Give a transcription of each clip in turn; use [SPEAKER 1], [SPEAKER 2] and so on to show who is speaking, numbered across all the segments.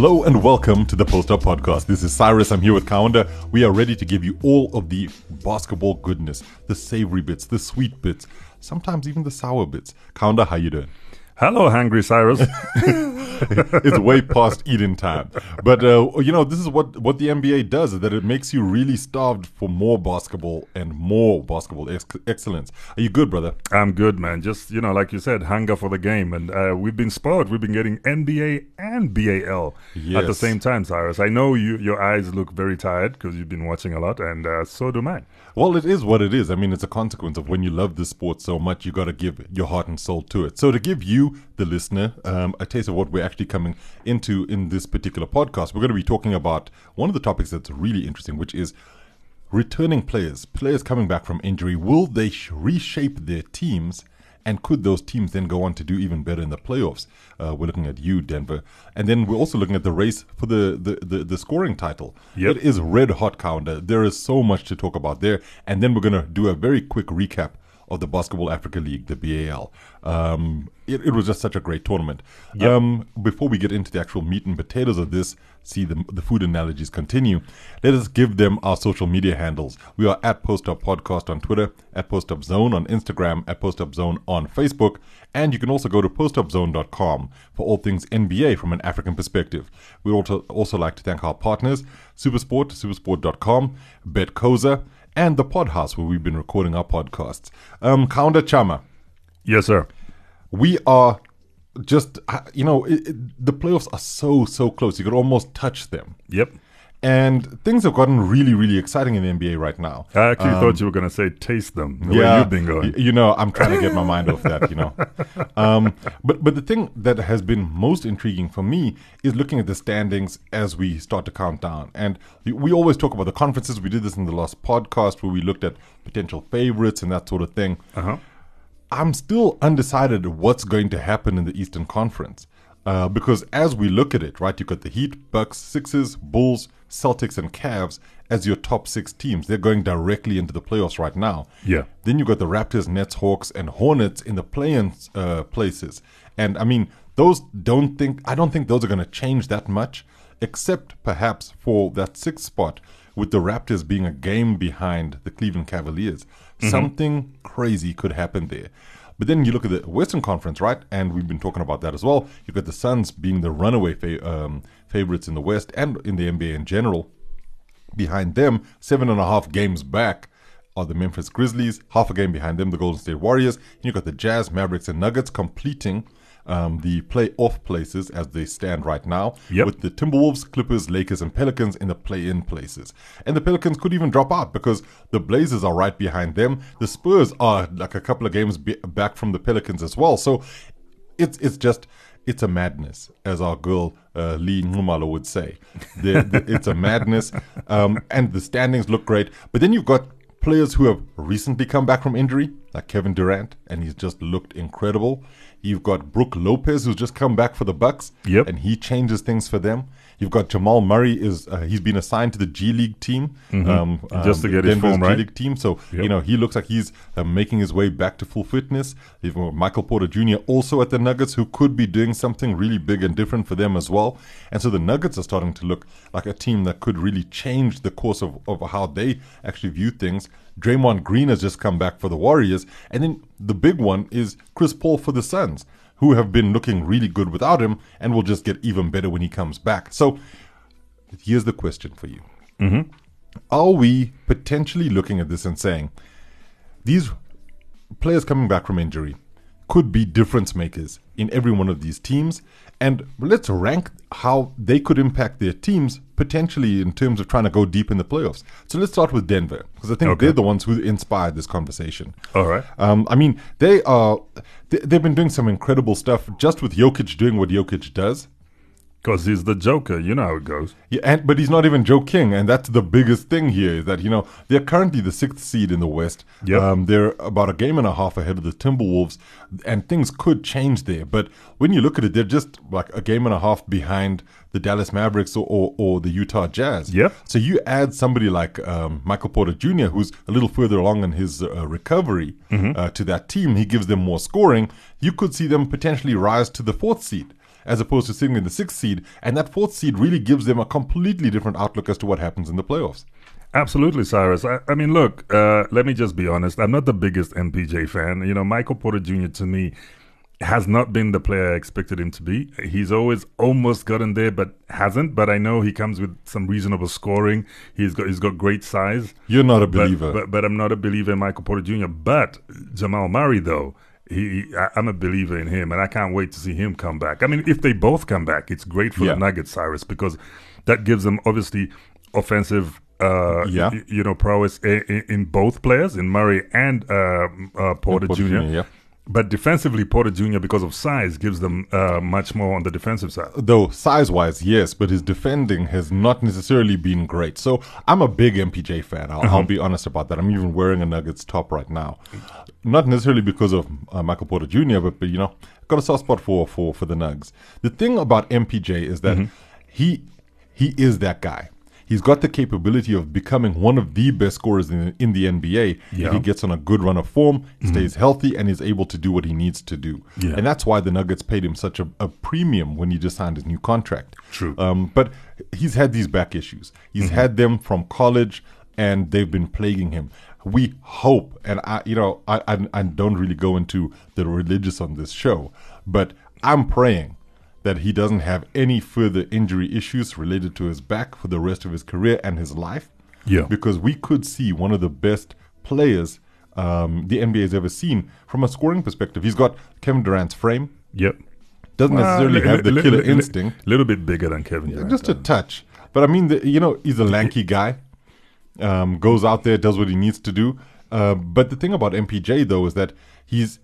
[SPEAKER 1] Hello and welcome to the Post Up Podcast. This is Cyrus. I'm here with Kaunda. We are ready to give you all of the basketball goodness, the savory bits, the sweet bits, sometimes even the sour bits. Kaunda, how you doing?
[SPEAKER 2] Hello, Hungry Cyrus.
[SPEAKER 1] it's way past eating time. But uh, you know, this is what what the NBA does: is that it makes you really starved for more basketball and more basketball ex- excellence. Are you good, brother?
[SPEAKER 2] I'm good, man. Just you know, like you said, hunger for the game, and uh, we've been spoiled. We've been getting NBA and BAL at the same time, Cyrus. I know you, your eyes look very tired because you've been watching a lot, and uh, so do mine.
[SPEAKER 1] Well, it is what it is. I mean, it's a consequence of when you love the sport so much, you got to give your heart and soul to it. So, to give you, the listener, um, a taste of what we're actually coming into in this particular podcast, we're going to be talking about one of the topics that's really interesting, which is returning players, players coming back from injury. Will they sh- reshape their teams? And could those teams then go on to do even better in the playoffs? Uh, we're looking at you, Denver. And then we're also looking at the race for the, the, the, the scoring title.
[SPEAKER 2] Yep.
[SPEAKER 1] It is red hot Kaunda. There is so much to talk about there. And then we're going to do a very quick recap of the Basketball Africa League, the BAL. Um, it, it was just such a great tournament. Um, before we get into the actual meat and potatoes of this, see the, the food analogies continue, let us give them our social media handles. We are at Post Up Podcast on Twitter, at Post Up Zone on Instagram, at Post Up Zone on Facebook, and you can also go to postupzone.com for all things NBA from an African perspective. We'd also, also like to thank our partners, Supersport, supersport.com, Betcoza, and the pod house where we've been recording our podcasts. Um, Kaunda Chama,
[SPEAKER 2] Yes, sir.
[SPEAKER 1] we are just, you know, it, it, the playoffs are so, so close. You could almost touch them.
[SPEAKER 2] Yep.
[SPEAKER 1] And things have gotten really, really exciting in the NBA right now.
[SPEAKER 2] I actually thought you were going to say taste them. The way
[SPEAKER 1] yeah,
[SPEAKER 2] you've been going.
[SPEAKER 1] y- You know, I'm trying to get my mind off that. You know, um, but but the thing that has been most intriguing for me is looking at the standings as we start to count down. And we- we always talk about the conferences. We did this in the last podcast where we looked at potential favorites and that sort of thing.
[SPEAKER 2] Uh-huh.
[SPEAKER 1] I'm still undecided what's going to happen in the Eastern Conference. Uh, because as we look at it, right, you've got the Heat, Bucks, Sixers, Bulls, Celtics, and Cavs as your top six teams. They're going directly into the playoffs right now.
[SPEAKER 2] Yeah.
[SPEAKER 1] Then you've got the Raptors, Nets, Hawks, and Hornets in the play-in uh, places. And I mean, those don't think I don't think those are going to change that much, except perhaps for that sixth spot with the Raptors being a game behind the Cleveland Cavaliers. Something crazy could happen there. But then you look at the Western Conference, right? And we've been talking about that as well. You've got the Suns being the runaway fa- um, favorites in the West and in the NBA in general. Behind them, seven and a half games back, are the Memphis Grizzlies. Half a game behind them, the Golden State Warriors. And you've got the Jazz, Mavericks, and Nuggets completing um, the playoff places as they stand right now.
[SPEAKER 2] Yep.
[SPEAKER 1] With the Timberwolves, Clippers, Lakers, and Pelicans in the play-in places. And the Pelicans could even drop out because the Blazers are right behind them. The Spurs are like a couple of games be- back from the Pelicans as well. So it's it's just it's a madness, as our girl uh, Lee Numalo would say. The, the, it's a madness, um, and the standings look great. But then you've got players who have recently come back from injury, like Kevin Durant, and he's just looked incredible. You've got Brook Lopez, who's just come back for the Bucks,
[SPEAKER 2] Yep.
[SPEAKER 1] and he changes things for them. You've got Jamal Murray is uh, he's been assigned to the G League team, um,
[SPEAKER 2] Mm-hmm. Just to
[SPEAKER 1] um,
[SPEAKER 2] get his
[SPEAKER 1] Denver's
[SPEAKER 2] form
[SPEAKER 1] G. League team. So
[SPEAKER 2] Yep.
[SPEAKER 1] you know he looks like he's uh, making his way back to full fitness. You've got Michael Porter Jr. also at the Nuggets, who could be doing something really big and different for them as well. And so the Nuggets are starting to look like a team that could really change the course of, of how they actually view things. Draymond Green has just come back for the Warriors, and then the big one is Chris Paul for the Suns, who have been looking really good without him, and will just get even better when he comes back. So here's the question for you. Mm-hmm. Are we potentially looking at this and saying these players coming back from injury could be difference makers in every one of these teams? And let's rank how they could impact their teams potentially in terms of trying to go deep in the playoffs. So let's start with Denver because I think
[SPEAKER 2] Okay.
[SPEAKER 1] they're the ones who inspired this conversation.
[SPEAKER 2] All right.
[SPEAKER 1] Um, I mean, they are they, they've been doing some incredible stuff just with Jokic doing what Jokic does.
[SPEAKER 2] Because he's the Joker. You know how it goes.
[SPEAKER 1] Yeah, and but he's not even Joe King, and that's the biggest thing here is that you know they're currently the sixth seed in the West.
[SPEAKER 2] Yep.
[SPEAKER 1] Um, they're about a game and a half ahead of the Timberwolves, and things could change there. But when you look at it, they're just like a game and a half behind the Dallas Mavericks or, or, or the Utah Jazz.
[SPEAKER 2] Yep.
[SPEAKER 1] So you add somebody like um, Michael Porter Jr., who's a little further along in his uh, recovery uh, to that team. He gives them more scoring. You could see them potentially rise to the fourth seed. As opposed to sitting in the sixth seed. And that fourth seed really gives them a completely different outlook as to what happens in the playoffs.
[SPEAKER 2] Absolutely, Cyrus. I, I mean, look, uh, let me just be honest. I'm not the biggest MPJ fan. You know, Michael Porter Jr. to me has not been the player I expected him to be. He's always almost gotten there, but hasn't. But I know he comes with some reasonable scoring. He's got he's got great size.
[SPEAKER 1] You're not a
[SPEAKER 2] But,
[SPEAKER 1] believer.
[SPEAKER 2] but, but I'm not a believer in Michael Porter Jr. But Jamal Murray, though, he, I, I'm a believer in him, and I can't wait to see him come back. I mean, if they both come back, it's great for
[SPEAKER 1] Yeah.
[SPEAKER 2] the Nuggets, Cyrus, because that gives them obviously offensive. Uh,
[SPEAKER 1] Yeah.
[SPEAKER 2] y- you know, prowess in, in both players, in Murray and uh, uh, Porter,
[SPEAKER 1] Porter
[SPEAKER 2] Jr.
[SPEAKER 1] Jr., yeah.
[SPEAKER 2] But defensively, Porter Jr. because of size gives them uh, much more on the defensive side.
[SPEAKER 1] Though size wise, yes, but his defending has not necessarily been great. So I'm a big MPJ fan. I'll, I'll be honest about that. I'm even wearing a Nuggets top right now. Not necessarily because of uh, Michael Porter Jr., but, but you know, got a soft spot for, for, for the Nugs. The thing about MPJ is that he he is that guy. He's got the capability of becoming one of the best scorers in, in the NBA
[SPEAKER 2] Yeah.
[SPEAKER 1] if he gets on a good run of form, stays healthy, and is able to do what he needs to do.
[SPEAKER 2] Yeah.
[SPEAKER 1] And that's why the Nuggets paid him such a, a premium when he just signed his new contract.
[SPEAKER 2] True.
[SPEAKER 1] Um, but he's had these back issues. He's had them from college, and they've been plaguing him. We hope, and I, you know, I, I, I don't really go into the religious on this show, but I'm praying that he doesn't have any further injury issues related to his back for the rest of his career and his life.
[SPEAKER 2] Yeah.
[SPEAKER 1] Because we could see one of the best players um, the NBA has ever seen from a scoring perspective. He's got Kevin Durant's frame,
[SPEAKER 2] Yep.
[SPEAKER 1] doesn't necessarily
[SPEAKER 2] li-
[SPEAKER 1] have the
[SPEAKER 2] li-
[SPEAKER 1] killer
[SPEAKER 2] li-
[SPEAKER 1] instinct.
[SPEAKER 2] little bit bigger than Kevin Durant.
[SPEAKER 1] just a touch. But I mean, the, you know, he's a lanky guy. Um, goes out there, does what he needs to do. Uh, but the thing about MPJ though is that he's he-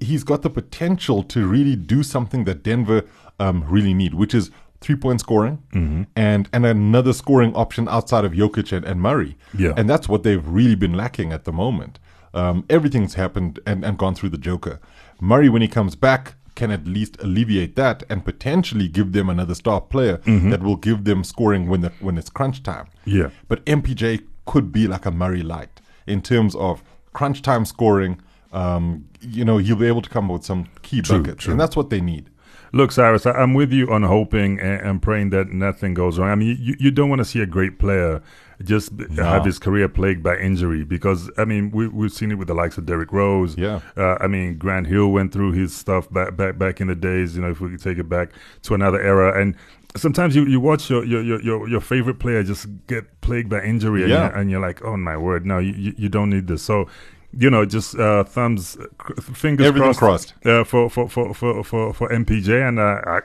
[SPEAKER 1] he's got the potential to really do something that Denver um, really need, which is three point scoring and and another scoring option outside of Jokic and, and Murray.
[SPEAKER 2] Yeah.
[SPEAKER 1] and that's what they've really been lacking at the moment. Um, everything's happened and, and gone through the Joker. Murray, when he comes back, can at least alleviate that and potentially give them another star player that will give them scoring when the, when it's crunch time.
[SPEAKER 2] Yeah.
[SPEAKER 1] But MPJ could be like a Murray light in terms of crunch time scoring. Um, you know, you'll be able to come up with some key
[SPEAKER 2] True,
[SPEAKER 1] buckets,
[SPEAKER 2] true.
[SPEAKER 1] and that's what they need.
[SPEAKER 2] Look, Cyrus, I'm with you on hoping and, and praying that nothing goes wrong. I mean, you, you don't want to see a great player just b- have his career plagued by injury because, I mean, we, we've seen it with the likes of Derrick Rose.
[SPEAKER 1] Yeah.
[SPEAKER 2] Uh, I mean, Grant Hill went through his stuff back, back, back in the days, you know, if we could take it back to another era. And sometimes you, you watch your, your, your, your, favorite player just get plagued by injury and,
[SPEAKER 1] Yeah.
[SPEAKER 2] you're, and you're like, oh, my word, no, you, you don't need this. So, you know, just uh, thumbs, fingers
[SPEAKER 1] Everything
[SPEAKER 2] crossed,
[SPEAKER 1] crossed.
[SPEAKER 2] uh, for, for, for, for, for, for MPJ. And uh, I,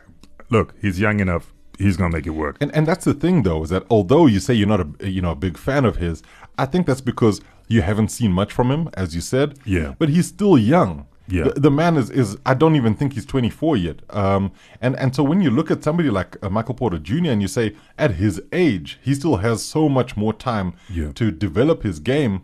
[SPEAKER 2] look, he's young enough. He's gonna make it work.
[SPEAKER 1] And and that's the thing though is that although you say you're not a you know a big fan of his, I think that's because you haven't seen much from him, as you said.
[SPEAKER 2] Yeah.
[SPEAKER 1] But he's still young.
[SPEAKER 2] Yeah.
[SPEAKER 1] The, the man is is I don't even think he's 24 yet. Um. And and so when you look at somebody like uh, Michael Porter Jr. and you say at his age he still has so much more time
[SPEAKER 2] Yeah.
[SPEAKER 1] to develop his game.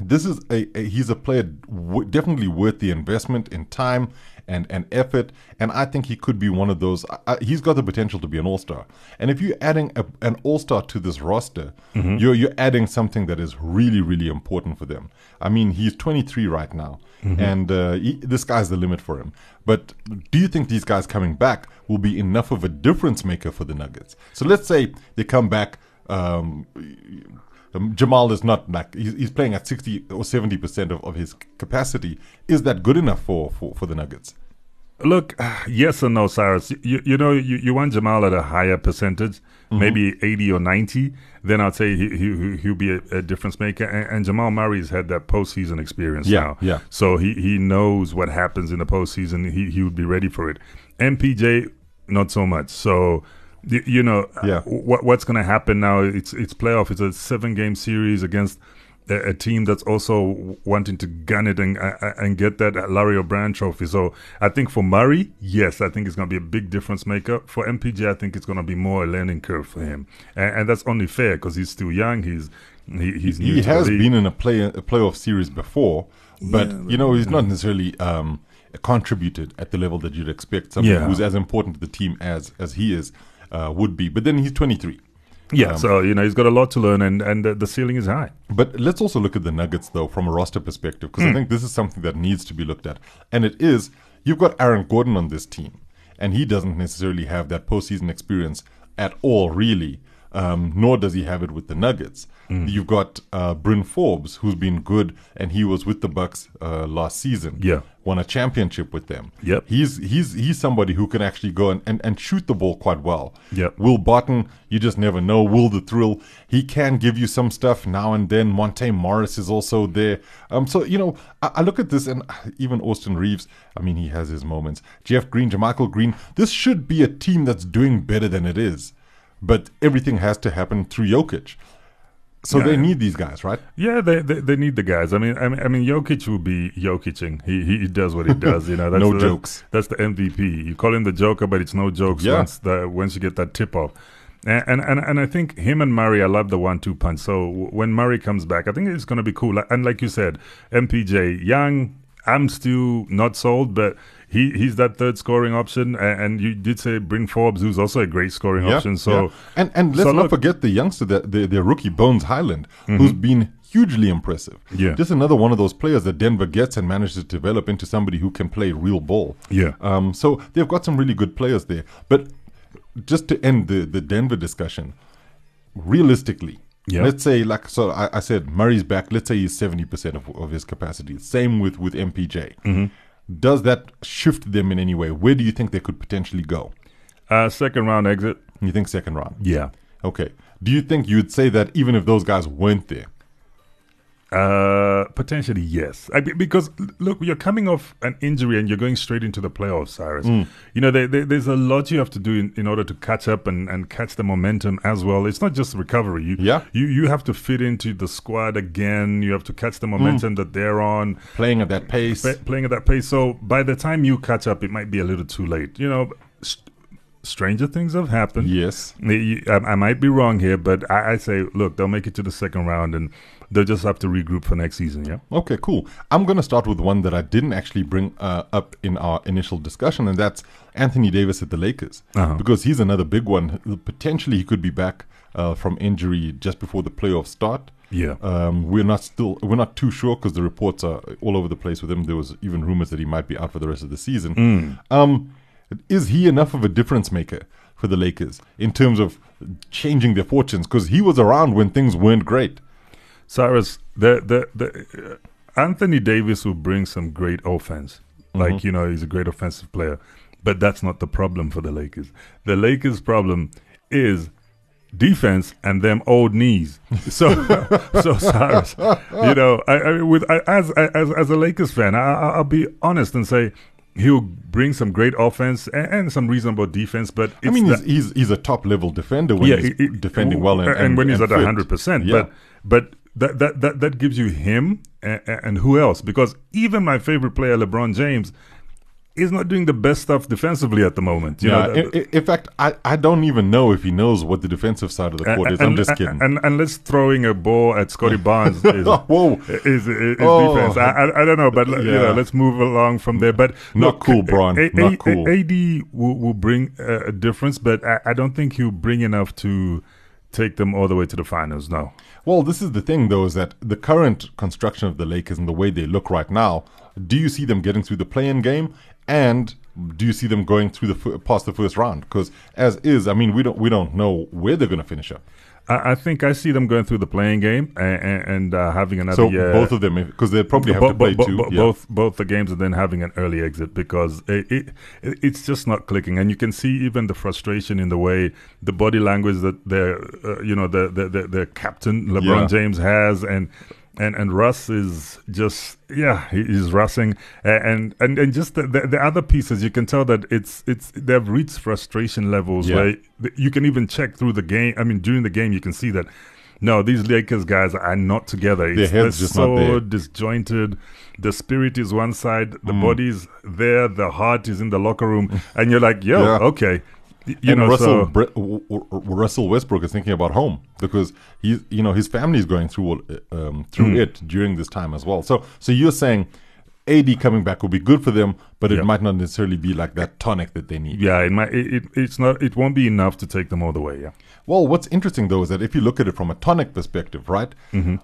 [SPEAKER 1] This is a, a he's a player w- definitely worth the investment in time and, and effort, and I think he could be one of those. I, he's got the potential to be an all star, and if you're adding a, an all star to this roster, you're you're adding something that is really really important for them. I mean, he's 23 right now, and uh, he, the sky's the limit for him. But do you think these guys coming back will be enough of a difference maker for the Nuggets? So let's say they come back. Um, um, Jamal is not like he's, he's playing at 60 or 70 percent of, of his capacity. Is that good enough for, for, for the Nuggets?
[SPEAKER 2] Look, yes and no, Cyrus. You, you know, you, you want Jamal at a higher percentage,
[SPEAKER 1] Mm-hmm.
[SPEAKER 2] maybe 80 or 90, then I'd say he, he, he'll be a, a difference maker. And, and Jamal Murray's had that postseason experience
[SPEAKER 1] Yeah,
[SPEAKER 2] now.
[SPEAKER 1] yeah.
[SPEAKER 2] So he, he knows what happens in the postseason. He, he would be ready for it. MPJ, not so much. So, you know,
[SPEAKER 1] Yeah.
[SPEAKER 2] what what's going to happen now? It's it's playoff. It's a seven game series against a, a team that's also wanting to gun it and uh, and get that Larry O'Brien trophy. So I think for Murray, yes, I think it's going to be a big difference maker. For MPJ, I think it's going to be more a learning curve for him, and, and that's only fair because he's still young. He's he, he's new
[SPEAKER 1] He has been in a play a playoff series before, but you know he's not necessarily um, contributed at the level that you'd expect somebody
[SPEAKER 2] Yeah.
[SPEAKER 1] who's as important to the team as as he is uh, would be. But then he's 23.
[SPEAKER 2] yeah.
[SPEAKER 1] um,
[SPEAKER 2] so you know he's got a lot to learn, and and the, the ceiling is high.
[SPEAKER 1] But let's also look at the Nuggets, though, from a roster perspective,
[SPEAKER 2] Hmm.
[SPEAKER 1] because I think this is something that needs to be looked at. And it is you've got Aaron Gordon on this team. and he doesn't necessarily have that postseason experience at all, really. Um, nor does he have it with the Nuggets.
[SPEAKER 2] Mm.
[SPEAKER 1] You've got uh, Bryn Forbes, who's been good, and he was with the Bucks uh, last season.
[SPEAKER 2] Yeah.
[SPEAKER 1] won a championship with them.
[SPEAKER 2] Yep.
[SPEAKER 1] he's he's he's somebody who can actually go and, and, and shoot the ball quite well.
[SPEAKER 2] Yep.
[SPEAKER 1] Will Barton, you just never know. Will the Thrill, he can give you some stuff now and then. Monte Morris is also there. Um, so you know, I, I look at this and even Austin Rivers. I mean, he has his moments. Jeff Green, JaMychal Green. This should be a team that's doing better than it is, but everything has to happen through Jokic. So they need these guys, right?
[SPEAKER 2] Yeah, they, they they need the guys. I mean, I mean, I mean, Jokic will be Jokicing. He he does what he does. You know, that's
[SPEAKER 1] No
[SPEAKER 2] the,
[SPEAKER 1] jokes.
[SPEAKER 2] That's, the MVP. You call him the Joker, but it's no jokes
[SPEAKER 1] Yeah.
[SPEAKER 2] once the once you get that tip off. And, and and and I think him and Murray, I love the one-two punch. So w- when Murray comes back, I think it's going to be cool. And like you said, MPJ Young, I'm still not sold, but he he's that third scoring option. And, and you did say Bryn Forbes, who's also a great scoring option. So
[SPEAKER 1] yeah. and and let's
[SPEAKER 2] so
[SPEAKER 1] not
[SPEAKER 2] look-
[SPEAKER 1] forget the youngster, the, the, the rookie Bones Hyland, who's been hugely impressive.
[SPEAKER 2] Yeah.
[SPEAKER 1] just another one of those players that Denver gets and manages to develop into somebody who can play real ball.
[SPEAKER 2] Yeah.
[SPEAKER 1] Um. So they've got some really good players there. But just to end the the Denver discussion, realistically.
[SPEAKER 2] Yeah.
[SPEAKER 1] Let's say, like, so I, I said, Murray's back. Let's say he's seventy percent of, of his capacity. Same with with MPJ.
[SPEAKER 2] Mm-hmm.
[SPEAKER 1] Does that shift them in any way? Where do you think they could potentially go?
[SPEAKER 2] uh, second round exit.
[SPEAKER 1] You think second round?
[SPEAKER 2] Yeah.
[SPEAKER 1] Okay. Do you think you'd say that even if those guys weren't there?
[SPEAKER 2] Uh, potentially yes. I, because look, you're coming off an injury and you're going straight into the playoffs, Cyrus.
[SPEAKER 1] Mm.
[SPEAKER 2] You know, there, there, there's a lot you have to do in, in order to catch up and, and catch the momentum as well. It's not just recovery. You,
[SPEAKER 1] Yeah.
[SPEAKER 2] You you have to fit into the squad again. You have to catch the momentum
[SPEAKER 1] Mm.
[SPEAKER 2] that they're on,
[SPEAKER 1] Playing at that pace.
[SPEAKER 2] pa- playing at that pace. So by the time you catch up, it might be a little too late. You know, st- stranger things have happened.
[SPEAKER 1] yes.
[SPEAKER 2] I, I might be wrong here, but I, I say, look, they'll make it to the second round, and they'll just have to regroup for next season. Yeah.
[SPEAKER 1] Okay, cool. I'm going to start with one that I didn't actually bring uh, up in our initial discussion, and that's Anthony Davis at the Lakers.
[SPEAKER 2] Uh-huh.
[SPEAKER 1] Because he's another big one. Potentially, he could be back uh, from injury just before the playoffs start.
[SPEAKER 2] Yeah.
[SPEAKER 1] Um, we're not still we're not too sure because the reports are all over the place with him. There was even rumors that he might be out for the rest of the season.
[SPEAKER 2] Mm.
[SPEAKER 1] Um, is he enough of a difference maker for the Lakers in terms of changing their fortunes? Because he was around when things weren't great.
[SPEAKER 2] Cyrus, the the the uh, Anthony Davis will bring some great offense. Like you know, he's a great offensive player, but that's not the problem for the Lakers. The Lakers' problem is defense and them old knees. So, so Cyrus, you know, I, I with I, as as as a Lakers fan, I, I- I'll be honest and say. He'll bring some great offense and, and some reasonable defense, but
[SPEAKER 1] I mean,
[SPEAKER 2] the-
[SPEAKER 1] he's, he's he's a top level defender when he's
[SPEAKER 2] it- it-
[SPEAKER 1] defending well and, and,
[SPEAKER 2] when he's
[SPEAKER 1] and
[SPEAKER 2] at hundred percent.
[SPEAKER 1] Yeah.
[SPEAKER 2] But but that, that that that gives you him and, and who else? Because even my favorite player, LeBron James, is not doing the best stuff defensively at the moment. You
[SPEAKER 1] yeah,
[SPEAKER 2] know,
[SPEAKER 1] in, in- fact, I, I don't even know if he knows what the defensive side of the court is. I'm just kidding.
[SPEAKER 2] And, and unless throwing a ball at Scottie Barnes is,
[SPEAKER 1] Whoa.
[SPEAKER 2] is, is, is
[SPEAKER 1] Oh.
[SPEAKER 2] defense. I, I, I don't know, but you
[SPEAKER 1] Yeah.
[SPEAKER 2] know, let's move along from there. But
[SPEAKER 1] Not
[SPEAKER 2] look,
[SPEAKER 1] cool, Bron.
[SPEAKER 2] A-
[SPEAKER 1] Not cool.
[SPEAKER 2] AD will, will bring a, a difference, but I, I don't think he'll bring enough to take them all the way to the finals. No.
[SPEAKER 1] Well, this is the thing, though, is that the current construction of the Lakers and the way they look right now, do you see them getting through the play-in game, and do you see them going through the past the first round? Because as is, I mean, we don't we don't know where they're going to finish up.
[SPEAKER 2] I, I think I see them going through the playing game and, and, and uh, having another
[SPEAKER 1] So
[SPEAKER 2] year.
[SPEAKER 1] both of them, because they probably have
[SPEAKER 2] Bo-
[SPEAKER 1] to play
[SPEAKER 2] bo-
[SPEAKER 1] two.
[SPEAKER 2] bo-
[SPEAKER 1] yeah.
[SPEAKER 2] Both both the games and then having an early exit because it, it it's just not clicking, and you can see even the frustration in the way the body language that their uh, you know the the, the, the captain LeBron
[SPEAKER 1] Yeah.
[SPEAKER 2] James has and. And and Russ is just yeah he is rushing and and and just the, the, the other pieces you can tell that it's it's they've reached frustration levels
[SPEAKER 1] Yeah.
[SPEAKER 2] where you can even check through the game. I mean during the game you can see that no these Lakers guys are not together.
[SPEAKER 1] Their heads
[SPEAKER 2] they're
[SPEAKER 1] just not
[SPEAKER 2] so
[SPEAKER 1] there.
[SPEAKER 2] disjointed. The spirit is one side, the
[SPEAKER 1] Mm.
[SPEAKER 2] body's there, the heart is in the locker room, and you're like, yo,
[SPEAKER 1] Yeah.
[SPEAKER 2] okay. You
[SPEAKER 1] and
[SPEAKER 2] know,
[SPEAKER 1] Russell
[SPEAKER 2] so,
[SPEAKER 1] Bre- w- w- Russell Westbrook is thinking about home because he's you know his family is going through uh, um, through
[SPEAKER 2] Mm.
[SPEAKER 1] it during this time as well. So so you're saying AD coming back will be good for them, but it
[SPEAKER 2] Yeah.
[SPEAKER 1] might not necessarily be like that tonic that they need.
[SPEAKER 2] yeah, it might, it, it, it's not, it won't be enough to take them all the way. Yeah.
[SPEAKER 1] Well, what's interesting though is that if you look at it from a tonic perspective, right?
[SPEAKER 2] Mm-hmm.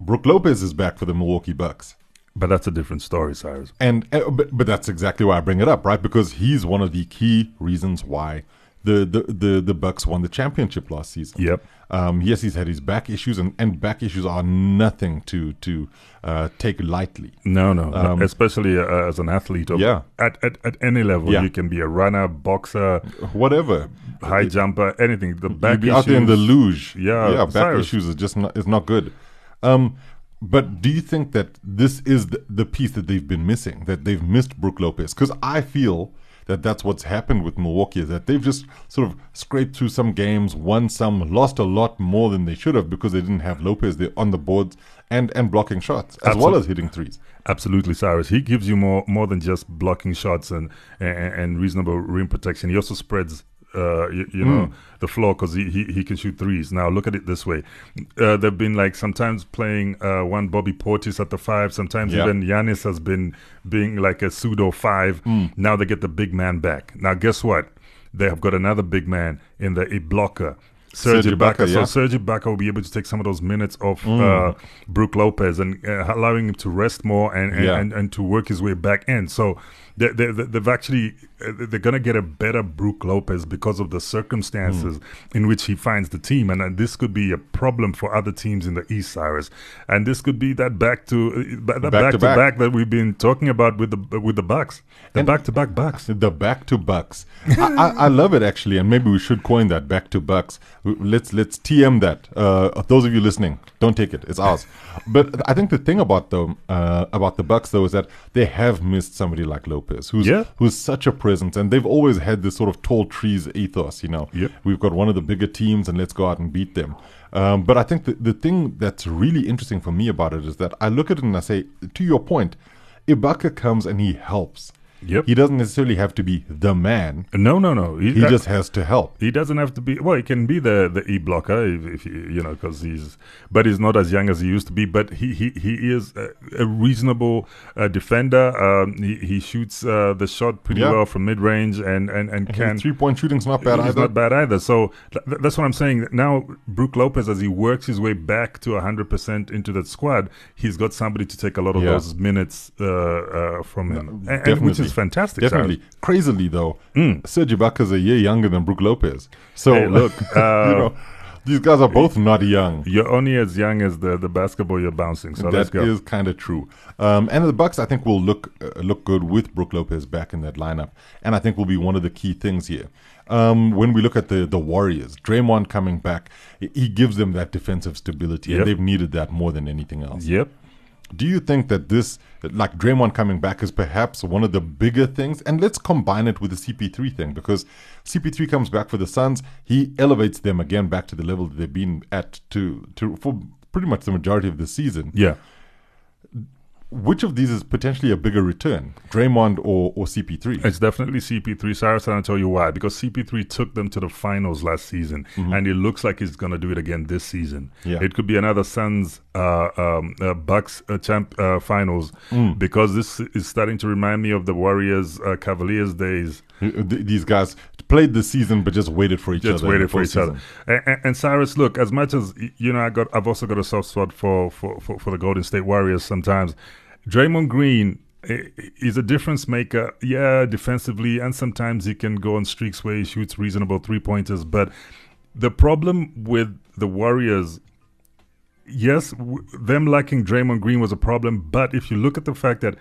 [SPEAKER 1] Brook Lopez is back for the Milwaukee Bucks.
[SPEAKER 2] But that's a different story, Cyrus.
[SPEAKER 1] And uh, but, but that's exactly why I bring it up, right? Because he's one of the key reasons why the the the, the Bucks won the championship last season.
[SPEAKER 2] Yep.
[SPEAKER 1] Um, yes, he's had his back issues, and, and back issues are nothing to to uh, take lightly.
[SPEAKER 2] No, no, no. especially uh, as an athlete. Of,
[SPEAKER 1] Um, Yeah.
[SPEAKER 2] At, at at any level,
[SPEAKER 1] Yeah.
[SPEAKER 2] you can be a runner, boxer,
[SPEAKER 1] Whatever,
[SPEAKER 2] high jumper, anything. The back
[SPEAKER 1] you'd be out there in the
[SPEAKER 2] issues-
[SPEAKER 1] luge.
[SPEAKER 2] Yeah,
[SPEAKER 1] yeah. Back
[SPEAKER 2] Cyrus.
[SPEAKER 1] issues is just not is not good. Um, but do you think that this is the, the piece that they've been missing? That they've missed Brook Lopez? Because I feel that that's what's happened with Milwaukee. Is that they've just sort of scraped through some games, won some, lost a lot more than they should have because they didn't have Lopez there on the boards and and blocking shots as well as hitting threes.
[SPEAKER 2] Absolutely, Cyrus. He gives you more more than just blocking shots and and, and reasonable rim protection. He also spreads. Uh, you, you know the floor because he, he he can shoot threes. Now look at it this way: uh, they've been like sometimes playing uh, one Bobby Portis at the five. Sometimes
[SPEAKER 1] Yeah.
[SPEAKER 2] even Giannis has been being like a pseudo five. Now they get the big man back. Now guess what? They have got another big man in the a blocker.
[SPEAKER 1] Serge Ibaka,
[SPEAKER 2] Ibaka.
[SPEAKER 1] yeah.
[SPEAKER 2] So Serge Ibaka will be able to take some of those minutes off uh, Brook Lopez and uh, allowing him to rest more and and,
[SPEAKER 1] Yeah.
[SPEAKER 2] and, and to work his way back in. So they, they, they- they've actually uh, they're gonna get a better Brook Lopez because of the circumstances
[SPEAKER 1] Hmm.
[SPEAKER 2] in which he finds the team, and, and this could be a problem for other teams in the East, Cyrus. And this could be that back to uh, that
[SPEAKER 1] back,
[SPEAKER 2] back,
[SPEAKER 1] to
[SPEAKER 2] to
[SPEAKER 1] back.
[SPEAKER 2] back that we've been talking about with the with the Bucks, the back to back Bucks.
[SPEAKER 1] The back to bucks. I, I, I love it actually, and maybe we should coin that back to bucks. Let's let's TM that. Uh, those of you listening, don't take it; it's ours. But I think the thing about them uh, about the Bucks though is that they have missed somebody like Lopez, who's
[SPEAKER 2] Yeah.
[SPEAKER 1] who's such a presence, and they've always had this sort of tall trees ethos. You know,
[SPEAKER 2] Yep.
[SPEAKER 1] we've got one of the bigger teams, and let's go out and beat them. Um, but I think the, the thing that's really interesting for me about it is that I look at it and I say, to your point, Ibaka comes and he helps.
[SPEAKER 2] Yep.
[SPEAKER 1] He doesn't necessarily have to be the man.
[SPEAKER 2] No, no, no.
[SPEAKER 1] He
[SPEAKER 2] that-
[SPEAKER 1] just has to help.
[SPEAKER 2] He doesn't have to be. Well, he can be the the e blocker if, if you you know because he's, but he's not as young as he used to be. But he he, he is a, a reasonable uh, defender. Um, he he shoots uh, the shot pretty
[SPEAKER 1] Yeah.
[SPEAKER 2] well from mid range and and and can.
[SPEAKER 1] Three point shooting's not bad either.
[SPEAKER 2] not bad either. So th- th- that's what I'm saying. Now, Brook Lopez, as he works his way back to 100% into that squad, he's got somebody to take a lot of
[SPEAKER 1] Yeah.
[SPEAKER 2] those minutes uh, uh, from him, and, and
[SPEAKER 1] definitely.
[SPEAKER 2] which is fantastic.
[SPEAKER 1] Definitely. Crazily though, Serge Ibaka's a year younger than Brook Lopez. So
[SPEAKER 2] Hey, look,
[SPEAKER 1] you
[SPEAKER 2] uh,
[SPEAKER 1] know, these guys are both not young.
[SPEAKER 2] You're only as young as the, the basketball you're bouncing. So let's go.
[SPEAKER 1] is kind of true. Um, and the Bucks, I think, will look uh, look good with Brook Lopez back in that lineup, and I think will be one of the key things here. Um, when we look at the the Warriors, Draymond coming back, he- he gives them that defensive stability,
[SPEAKER 2] Yep.
[SPEAKER 1] and they've needed that more than anything else.
[SPEAKER 2] Yep.
[SPEAKER 1] Do you think that this, like Draymond coming back, is perhaps one of the bigger things? And let's combine it with the CP3 thing because CP3 comes back for the Suns. He elevates them again back to the level that they've been at to to for pretty much the majority of the season.
[SPEAKER 2] Yeah.
[SPEAKER 1] Which of these is potentially a bigger return, Draymond or or CP3?
[SPEAKER 2] It's definitely CP3. Cyrus, and I'll tell you why. Because CP3 took them to the finals last season, and it looks like he's going to do it again this season.
[SPEAKER 1] Mm-hmm. Yeah.
[SPEAKER 2] It could be another Suns uh, um, uh, Bucks uh, champ uh, finals
[SPEAKER 1] Mm.
[SPEAKER 2] because this is starting to remind me of the Warriors uh, Cavaliers days.
[SPEAKER 1] These guys played the season, but just waited for each
[SPEAKER 2] just
[SPEAKER 1] other. in
[SPEAKER 2] waited for each other. And, and, and Cyrus, look, as much as you know, I got, I've also got a soft spot for for, for, for the Golden State Warriors. Sometimes, Draymond Green is a difference maker. Yeah, defensively, and sometimes he can go on streaks where he shoots reasonable three pointers. But the problem with the Warriors. Yes, w- them lacking Draymond Green was a problem, but if you look at the fact that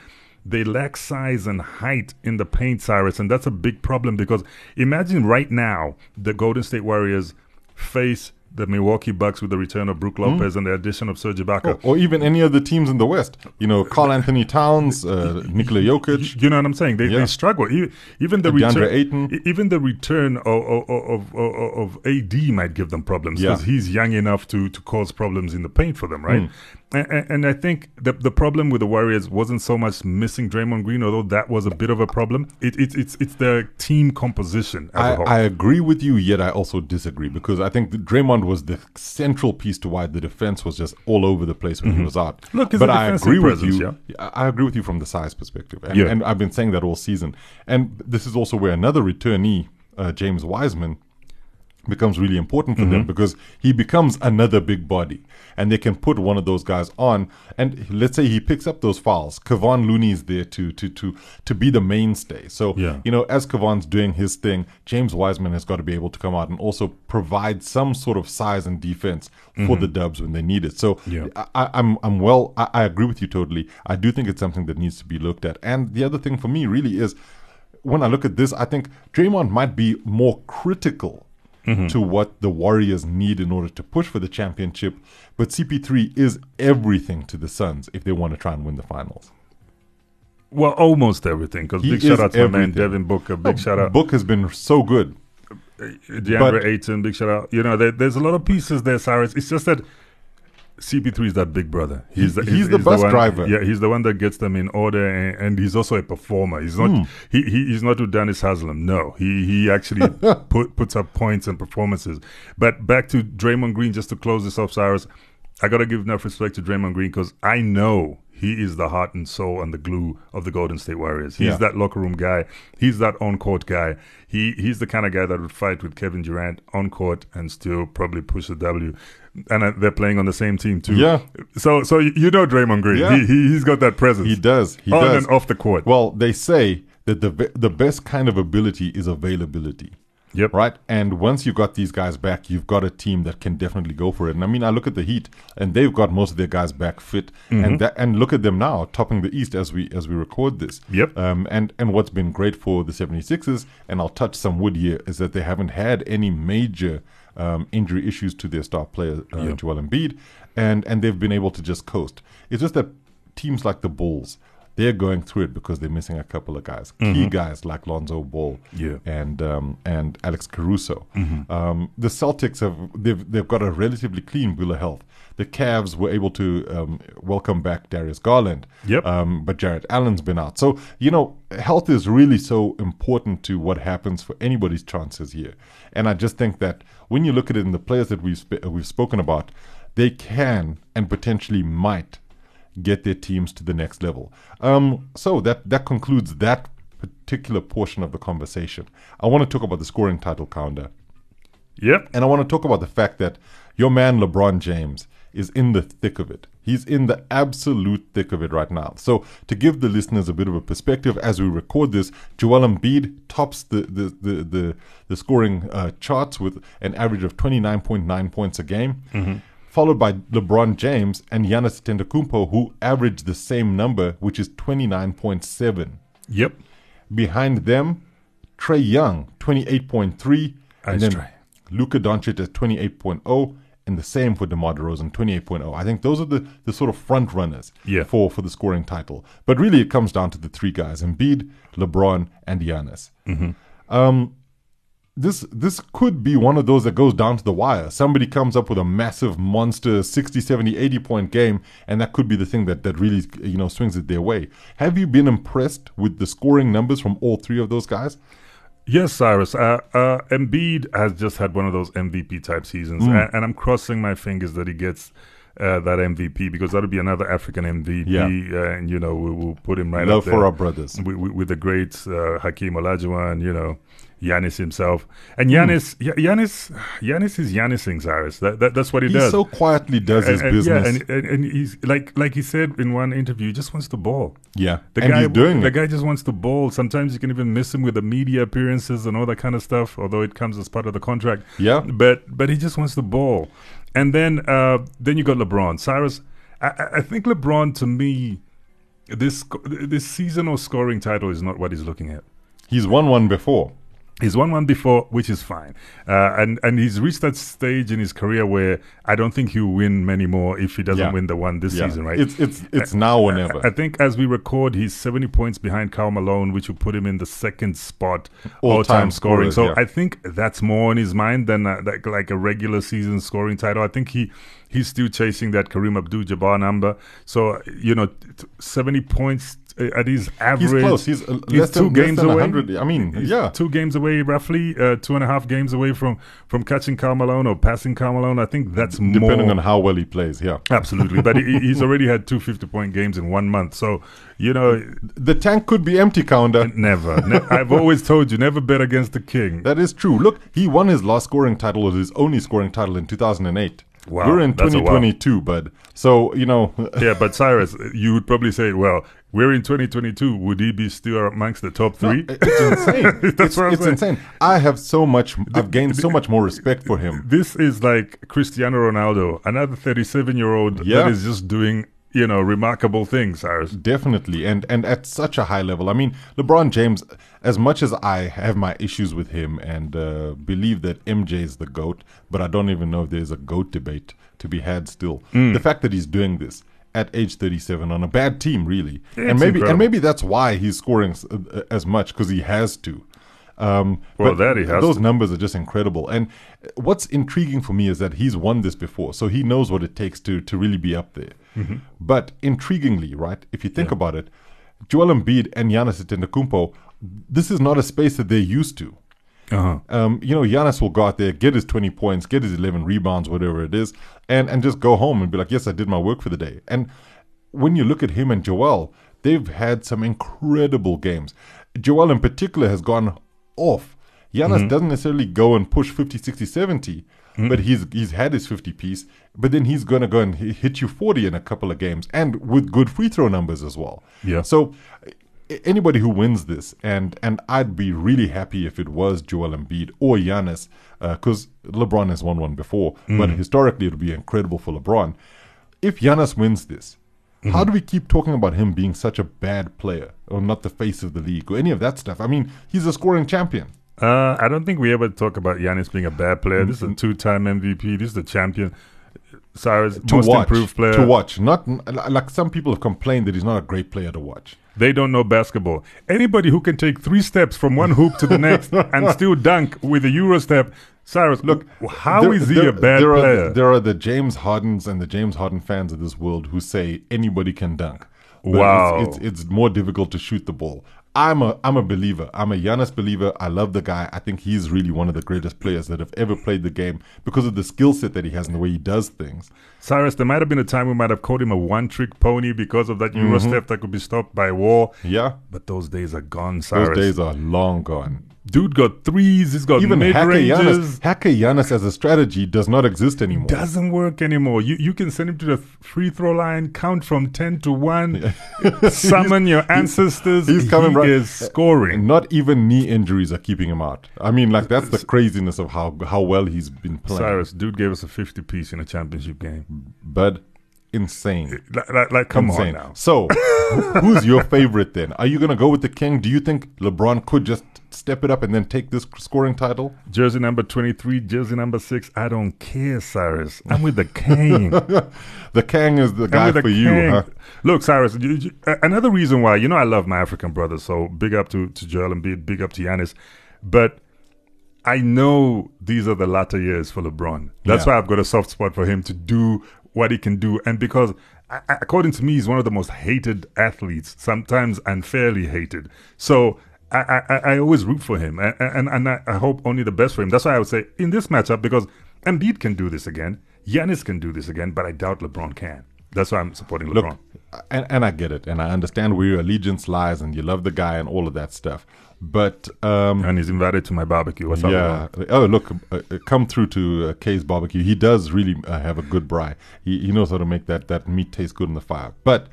[SPEAKER 2] they lack size and height in the paint, Cyrus, and that's a big problem because imagine right now the Golden State Warriors face the Milwaukee Bucks with the return of Brook Lopez and the addition of Serge Ibaka.
[SPEAKER 1] Or, or even any of the teams in the West. You know, Karl-Anthony Towns, uh, Nikola Jokic.
[SPEAKER 2] You know what I'm saying? They,
[SPEAKER 1] Yeah.
[SPEAKER 2] they struggle. Even the
[SPEAKER 1] DeAndre
[SPEAKER 2] return,
[SPEAKER 1] Ayton.
[SPEAKER 2] even the return of of, of, of, AD might give them problems
[SPEAKER 1] Yeah.
[SPEAKER 2] because he's young enough to, to cause problems in the paint for them, right?
[SPEAKER 1] Hmm.
[SPEAKER 2] And, and I think the the problem with the Warriors wasn't so much missing Draymond Green, although that was a bit of a problem. It, it it's it's their team composition
[SPEAKER 1] I. I agree with you, yet I also disagree because I think Draymond was the central piece to why the defense was just all over the place when he was out.
[SPEAKER 2] Mm-hmm. Look,
[SPEAKER 1] but
[SPEAKER 2] a
[SPEAKER 1] I agree with you. I I agree with you from the size perspective, and,
[SPEAKER 2] Yeah.
[SPEAKER 1] and I've been saying that all season. And this is also where another returnee, uh, James Wiseman, becomes really important for them mm-hmm. because he becomes another big body and they can put one of those guys on. And let's say he picks up those fouls Kevon Looney is there to to to to be the mainstay. So
[SPEAKER 2] Yeah.
[SPEAKER 1] you know as Kevon's doing his thing James Wiseman has got to be able to come out and also provide some sort of size and defense for mm-hmm. the Dubs when they need it. So
[SPEAKER 2] Yeah.
[SPEAKER 1] I, I- I'm I'm well I, I agree with you totally. I do think it's something that needs to be looked at. And the other thing for me really is when I look at this, I think Draymond might be more critical Mm-hmm. to what the Warriors need in order to push for the championship. But CP3 is everything to the Suns if they want to try and win the finals.
[SPEAKER 2] Well, almost everything. Because big shout out to my man. Devin Booker. Big
[SPEAKER 1] Oh,
[SPEAKER 2] shout out
[SPEAKER 1] Book has been so good.
[SPEAKER 2] Uh, DeAndre
[SPEAKER 1] but-
[SPEAKER 2] Ayton. Big shout out. You know, there, there's a lot of pieces there, Cyrus. It's just that CP3 is that big brother.
[SPEAKER 1] He- he's the bus
[SPEAKER 2] one,
[SPEAKER 1] driver.
[SPEAKER 2] Yeah, he's the one that gets them in order, and, and he's also a performer. He's not
[SPEAKER 1] Hmm.
[SPEAKER 2] he, he he's not Udonis Haslem. No, he he actually put puts up points and performances. But back to Draymond Green, just to close this off, Cyrus. I gotta give enough respect to Draymond Green because I know he is the heart and soul and the glue of the Golden State Warriors. He's
[SPEAKER 1] Yeah.
[SPEAKER 2] that locker room guy. He's that on court guy. He he's the kind of guy that would fight with Kevin Durant on court and still probably push the W. And uh, they're playing on the same team too.
[SPEAKER 1] Yeah.
[SPEAKER 2] So so you know Draymond Green.
[SPEAKER 1] Yeah.
[SPEAKER 2] He, he he's got that presence.
[SPEAKER 1] He does. He does.
[SPEAKER 2] on
[SPEAKER 1] does.
[SPEAKER 2] and off the court.
[SPEAKER 1] Well, they say that the the best kind of ability is availability.
[SPEAKER 2] yep.
[SPEAKER 1] right? And once you've got these guys back, you've got a team that can definitely go for it. And I mean, I look at the Heat, and they've got most of their guys back fit,
[SPEAKER 2] Mm-hmm.
[SPEAKER 1] and that and look at them now, topping the East as we as we record this.
[SPEAKER 2] Yep.
[SPEAKER 1] Um, and and what's been great for the 76ers, and I'll touch some wood here, is that they haven't had any major um, injury issues to their star player uh,
[SPEAKER 2] Yep.
[SPEAKER 1] Joel Embiid, and and they've been able to just coast. It's just that teams like the Bulls. They're going through it because they're missing a couple of guys, key guys like Lonzo Ball,
[SPEAKER 2] Mm-hmm. Yeah.
[SPEAKER 1] and um, and Alex Caruso.
[SPEAKER 2] Mm-hmm.
[SPEAKER 1] Um, the Celtics have they've they've got a relatively clean bill of health. The Cavs were able to um, welcome back Darius Garland,
[SPEAKER 2] Yep.
[SPEAKER 1] um, but Jarrett Allen's been out. So you know, health is really so important to what happens for anybody's chances here. And I just think that when you look at it in the players that we've sp- we've spoken about, they can and potentially might get their teams to the next level. Um, so that that concludes that particular portion of the conversation. I want to talk about the scoring title Kaunda,
[SPEAKER 2] Yep.
[SPEAKER 1] and I want to talk about the fact that your man LeBron James is in the thick of it. He's in the absolute thick of it right now. So to give the listeners a bit of a perspective, as we record this, Joel Embiid tops the the the the, the scoring uh, charts with an average of twenty nine point nine points a game followed by LeBron James and Giannis Antetokounmpo, who averaged the same number, which is 29.7.
[SPEAKER 2] Yep.
[SPEAKER 1] Behind them, Trae Young, 28.3, and then. Luka Doncic at 28.0, and the same for DeMar DeRozan, 28.0. I think those are the, the sort of front runners
[SPEAKER 2] Yeah.
[SPEAKER 1] for, for the scoring title. But really, it comes down to the three guys, Embiid, LeBron, and Giannis. Um, this this could be one of those that goes down to the wire. Somebody comes up with a massive monster 60, 70, 80 point game, and that could be the thing that, that really you know swings it their way. Have you been impressed with the scoring numbers from all three of those guys?
[SPEAKER 2] Yes, Cyrus. Uh, uh, Embiid has just had one of those MVP type seasons,
[SPEAKER 1] Mm.
[SPEAKER 2] and, and I'm crossing my fingers that he gets uh, that MVP because that'll be another African MVP,
[SPEAKER 1] Yeah.
[SPEAKER 2] uh, and you know we will put him right
[SPEAKER 1] Love
[SPEAKER 2] up there
[SPEAKER 1] for our brothers.
[SPEAKER 2] with, with, with the great uh, Hakeem Olajuwon, you know. Giannis himself,
[SPEAKER 1] Hmm.
[SPEAKER 2] and Giannis, Ya- Giannis, Giannis is Yanising Cyrus. That, that that's what he, does.
[SPEAKER 1] He
[SPEAKER 2] does.
[SPEAKER 1] so quietly does his
[SPEAKER 2] and, and,
[SPEAKER 1] business.
[SPEAKER 2] Yeah, and, and, and he's like like he said in one interview, he just wants the ball.
[SPEAKER 1] yeah,
[SPEAKER 2] The
[SPEAKER 1] and
[SPEAKER 2] guy,
[SPEAKER 1] he's doing
[SPEAKER 2] the
[SPEAKER 1] it.
[SPEAKER 2] guy just wants to ball. Sometimes you can even miss him with the media appearances and all that kind of stuff, although it comes as part of the contract.
[SPEAKER 1] Yeah.
[SPEAKER 2] But but he just wants to ball. And then uh, then you got LeBron. Cyrus, I, I- I think LeBron to me, this this seasonal scoring title is not what he's looking at.
[SPEAKER 1] He's won one before.
[SPEAKER 2] He's won one before, which is fine, uh, and and he's reached that stage in his career where I don't think he'll win many more if he doesn't
[SPEAKER 1] Yeah.
[SPEAKER 2] win the one this
[SPEAKER 1] Yeah.
[SPEAKER 2] season, right?
[SPEAKER 1] It's it's it's now or never.
[SPEAKER 2] I think as we record, he's 70 points behind Karl Malone, which will put him in the second spot all
[SPEAKER 1] All-time
[SPEAKER 2] scoring.
[SPEAKER 1] scorers,
[SPEAKER 2] So
[SPEAKER 1] yeah.
[SPEAKER 2] I think that's more on his mind than uh, like, like a regular season scoring title. I think he he's still chasing that Kareem Abdul-Jabbar number. So you know, 70 points at his average.
[SPEAKER 1] He's close. He's, uh,
[SPEAKER 2] He's
[SPEAKER 1] less
[SPEAKER 2] two
[SPEAKER 1] than,
[SPEAKER 2] games away.
[SPEAKER 1] 100. I mean,
[SPEAKER 2] He's
[SPEAKER 1] yeah.
[SPEAKER 2] two games away, roughly uh, two and a half games away from from catching Karl Malone or passing Karl Malone. I think that's
[SPEAKER 1] Depending
[SPEAKER 2] more.
[SPEAKER 1] on how well he plays, yeah.
[SPEAKER 2] Absolutely, but he, he's already had two 50 point games in one month. So you know,
[SPEAKER 1] The tank could be empty, Kaunda.
[SPEAKER 2] never. ne- I've always told you, never bet against the king.
[SPEAKER 1] That is true. Look, he won his last scoring title, was his only scoring title in 2008.
[SPEAKER 2] Wow,
[SPEAKER 1] We're in
[SPEAKER 2] that's wow.
[SPEAKER 1] 2022, bud. So, you know,
[SPEAKER 2] yeah, but Cyrus, you would probably say, well, we're in 2022. Would he be still amongst the top three?
[SPEAKER 1] it's insane.
[SPEAKER 2] That's
[SPEAKER 1] it's it's insane. I have so much, I've gained so much more respect for him.
[SPEAKER 2] This is like Cristiano Ronaldo, another 37 year old
[SPEAKER 1] Yeah.
[SPEAKER 2] that is just doing, you know, remarkable things, Cyrus.
[SPEAKER 1] Definitely, and and at such a high level. I mean, LeBron James. As much as I have my issues with him and uh, believe that MJ is the goat, but I don't even know if there's a goat debate to be had still.
[SPEAKER 2] Mm.
[SPEAKER 1] The fact that he's doing this at age 37 on a bad team, really, and maybe
[SPEAKER 2] incredible.
[SPEAKER 1] and maybe that's why he's scoring uh, as much because he has to. Um,
[SPEAKER 2] Well, that he has
[SPEAKER 1] those
[SPEAKER 2] to.
[SPEAKER 1] numbers are just incredible. And what's intriguing for me is that he's won this before, so he knows what it takes to to really be up there.
[SPEAKER 2] Mm-hmm.
[SPEAKER 1] But intriguingly, right? If you think about it, Joel Embiid and Giannis Antetokounmpo, this is not a space that they're used to.
[SPEAKER 2] Uh-huh.
[SPEAKER 1] Um, you know, Giannis will go out there, get his 20 points, get his 11 rebounds, whatever it is, and, and just go home and be like, yes, I did my work for the day. And when you look at him and Joel, they've had some incredible games. Joel, in particular, has gone off. Giannis mm-hmm. doesn't necessarily go and push 50, 60, 70, mm-hmm. but he's he's had his 50 piece, but then he's going to go and hit you 40 in a couple of games and with good free throw numbers as well.
[SPEAKER 2] Yeah.
[SPEAKER 1] So anybody who wins this, and and I'd be really happy if it was Joel Embiid or Giannis, uh, because LeBron has won one before, but mm. historically it would be incredible for LeBron. If Giannis wins this, how do we keep talking about him being such a bad player or not the face of the league or any of that stuff? I mean, he's a scoring champion.
[SPEAKER 2] Uh, I don't think we ever talk about Giannis being a bad player. This
[SPEAKER 1] Mm-hmm.
[SPEAKER 2] is a two time MVP. This is the champion. Cyrus,
[SPEAKER 1] To
[SPEAKER 2] most
[SPEAKER 1] watch,
[SPEAKER 2] improved player.
[SPEAKER 1] to watch, not like some people have complained that he's not a great player to watch.
[SPEAKER 2] They don't know basketball. Anybody who can take three steps from one hoop to the next and still dunk with a Euro step, Cyrus, look, how
[SPEAKER 1] There-
[SPEAKER 2] is he
[SPEAKER 1] there-
[SPEAKER 2] a bad
[SPEAKER 1] there
[SPEAKER 2] player?
[SPEAKER 1] Are, there are the James Hardens and the James Harden fans of this world who say anybody can dunk.
[SPEAKER 2] Wow.
[SPEAKER 1] It's, it's, it's more difficult to shoot the ball. I'm a I'm a believer. I'm a Giannis believer. I love the guy. I think he's really one of the greatest players that have ever played the game because of the skill set that he has and the way he does things.
[SPEAKER 2] Cyrus, there might have been a time we might have called him a one trick pony because of that Euro
[SPEAKER 1] Mm-hmm.
[SPEAKER 2] step that could be stopped by war.
[SPEAKER 1] Yeah,
[SPEAKER 2] But those days are gone, Cyrus.
[SPEAKER 1] those days are long gone.
[SPEAKER 2] Dude got threes, he's got
[SPEAKER 1] Even
[SPEAKER 2] mid ranges.
[SPEAKER 1] as a strategy does not exist anymore.
[SPEAKER 2] Doesn't work anymore. You you can send him to the free throw line, count from ten to one, summon your ancestors.
[SPEAKER 1] he's coming
[SPEAKER 2] he
[SPEAKER 1] right-
[SPEAKER 2] is scoring.
[SPEAKER 1] Not even knee injuries are keeping him out. I mean, like that's the craziness of how how well he's been playing.
[SPEAKER 2] Cyrus, dude gave us a fifty piece in a championship game.
[SPEAKER 1] but insane.
[SPEAKER 2] Like, like, like, come
[SPEAKER 1] insane.
[SPEAKER 2] on now.
[SPEAKER 1] So, who's your favorite then? Are you going to go with the King? Do you think LeBron could just step it up and then take this scoring title?
[SPEAKER 2] Jersey number twenty three, jersey number six. I don't care, Cyrus. I'm with the Kang.
[SPEAKER 1] The Kang is the
[SPEAKER 2] I'm
[SPEAKER 1] guy
[SPEAKER 2] the
[SPEAKER 1] for you, huh?
[SPEAKER 2] Look, Cyrus. you- you- another reason why you know I love my African brothers. So big up to to Joel and big, big up to Giannis, but. I know these are the latter years for LeBron. That's
[SPEAKER 1] Yeah.
[SPEAKER 2] why I've got a soft spot for him to do what he can do. And because, according to me, he's one of the most hated athletes, sometimes unfairly hated. So I, I, I- always root for him. And, and, and I, hope only the best for him. That's why I would say in this matchup, because Embiid can do this again, Giannis can do this again, but I doubt LeBron can. That's why I'm supporting
[SPEAKER 1] Look,
[SPEAKER 2] LeBron.
[SPEAKER 1] and, and I get it, and I understand where your allegiance lies, and you love the guy and all of that stuff. But um,
[SPEAKER 2] and he's invited to my barbecue. What's up?
[SPEAKER 1] yeah, oh look, uh, uh, come through to uh, Kay's barbecue. He does really uh, have a good braai. He he knows how to make that that meat taste good in the fire. But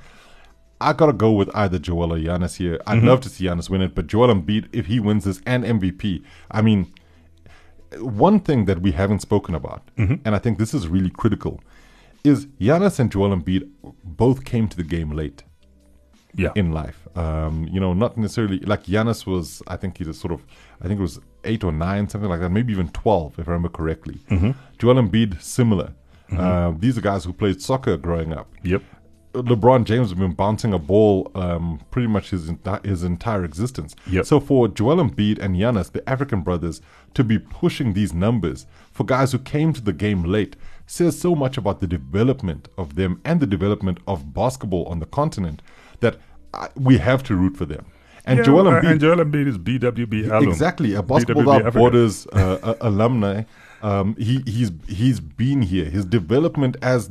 [SPEAKER 1] I gotta go with either Joel or Giannis here. I'd
[SPEAKER 2] Mm-hmm.
[SPEAKER 1] love to see Giannis win it, but Joel Embiid, if he wins this and MVP, I mean, one thing that we haven't spoken about,
[SPEAKER 2] Mm-hmm.
[SPEAKER 1] and I think this is really critical, is Giannis and Joel Embiid both came to the game late
[SPEAKER 2] Yeah.
[SPEAKER 1] in life. Um, you know, not necessarily like Giannis was. I think he's a sort of. I think it was eight or nine, something like that. Maybe even twelve, if I remember correctly. Joel Embiid, similar. Uh, these are guys who played soccer growing up.
[SPEAKER 2] yep.
[SPEAKER 1] LeBron James has been bouncing a ball um, pretty much his enti- his entire existence.
[SPEAKER 2] Yep.
[SPEAKER 1] So for Joel Embiid and Giannis, the African brothers, to be pushing these numbers for guys who came to the game late says so much about the development of them and the development of basketball on the continent that I, we have to root for them. And
[SPEAKER 2] Yeah,
[SPEAKER 1] Joel
[SPEAKER 2] uh,
[SPEAKER 1] Embiid,
[SPEAKER 2] and Joel Embiid is BWB alum.
[SPEAKER 1] exactly a Basketball
[SPEAKER 2] BWB.
[SPEAKER 1] Borders uh, uh, alumni. Um, he he's he's been here. His development as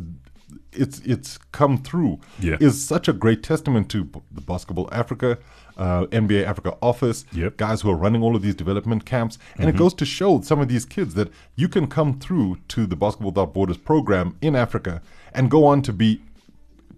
[SPEAKER 1] it's it's come through
[SPEAKER 2] Yeah.
[SPEAKER 1] is such a great testament to b- the Basketball Africa, uh, NBA Africa office,
[SPEAKER 2] Yep. Mm-hmm.
[SPEAKER 1] guys who are running all of these development camps, and it goes to show some of these kids that you can come through to the Basketball Without Borders program in Africa and go on to be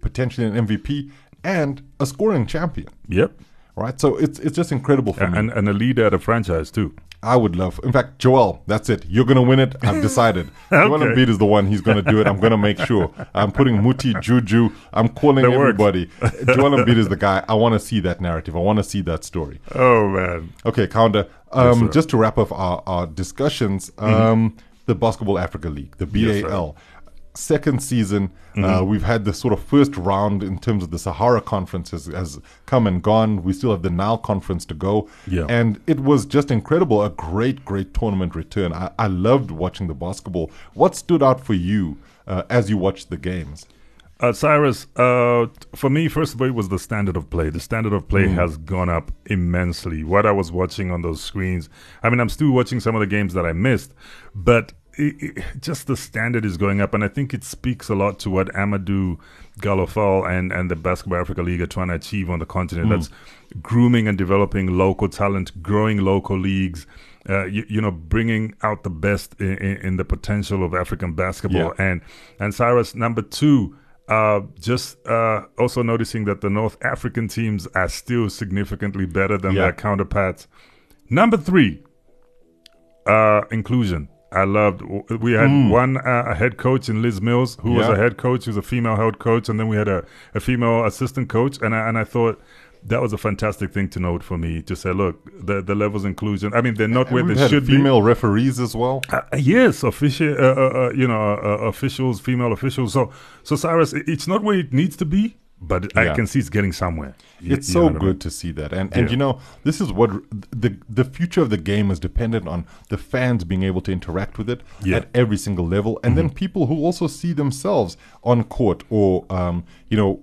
[SPEAKER 1] potentially an MVP and a scoring champion.
[SPEAKER 2] Yep.
[SPEAKER 1] Right, so it's it's just incredible for me.
[SPEAKER 2] And, and a leader at a franchise, too.
[SPEAKER 1] I would love. In fact, Joel, that's it. You're gonna win it. I've decided. Joel
[SPEAKER 2] Okay.
[SPEAKER 1] Embiid is the one. He's gonna do it. I'm gonna make sure. I'm putting Muti, Juju. I'm calling
[SPEAKER 2] That
[SPEAKER 1] everybody. Joel Embiid is the guy. I want to see that narrative. I want to see that story.
[SPEAKER 2] Oh, man.
[SPEAKER 1] Okay, Kaunda. Um.
[SPEAKER 2] Mm-hmm.
[SPEAKER 1] just to wrap up our, our discussions, um, the Basketball Africa League, the
[SPEAKER 2] Yes.
[SPEAKER 1] BAL, second season. Uh,
[SPEAKER 2] Mm-hmm.
[SPEAKER 1] we've had the sort of first round in terms of the Sahara Conference has, has come and gone. We still have the Nile Conference to go.
[SPEAKER 2] Yeah.
[SPEAKER 1] And it was just incredible. A great, great tournament return. I, I loved watching the basketball. What stood out for you uh, as you watched the games?
[SPEAKER 2] Uh, Cyrus, uh, for me, first of all, it was the standard of play. The standard of play has gone up immensely. What I was watching on those screens, I mean, I'm still watching some of the games that I missed, but it, it, just the standard is going up, and I think it speaks a lot to what Amadou Gallo Fall and, and the Basketball Africa League are trying to achieve on the continent. That's grooming and developing local talent, growing local leagues. Uh, you, you know, bringing out the best in, in, in the potential of African basketball,
[SPEAKER 1] Yeah.
[SPEAKER 2] and and Cyrus number two, uh, just uh, also noticing that the North African teams are still significantly better than
[SPEAKER 1] Yeah.
[SPEAKER 2] their counterparts. Number three, uh, inclusion. I loved. We had one uh, a head coach in Liz Mills, who was
[SPEAKER 1] Hmm.
[SPEAKER 2] A head coach, who's a female head coach, and then we had a, a female assistant coach, and I, and I thought. That was a fantastic thing to note for me to say, look, the the levels inclusion. I mean, they're not where they should be.
[SPEAKER 1] female referees as well.
[SPEAKER 2] Uh, yes, official, uh, uh, uh, you know, uh, uh, officials, female officials. So, so Cyrus, it's not where it needs to be, but I can see it's getting somewhere.
[SPEAKER 1] It's
[SPEAKER 2] you
[SPEAKER 1] so
[SPEAKER 2] know what I
[SPEAKER 1] good
[SPEAKER 2] mean?
[SPEAKER 1] to see that, and and
[SPEAKER 2] Yeah.
[SPEAKER 1] you know this is what the the future of the game is dependent on the fans being able to interact with it
[SPEAKER 2] Yeah. Mm-hmm.
[SPEAKER 1] at every single level, and then people who also see themselves on court or um, you know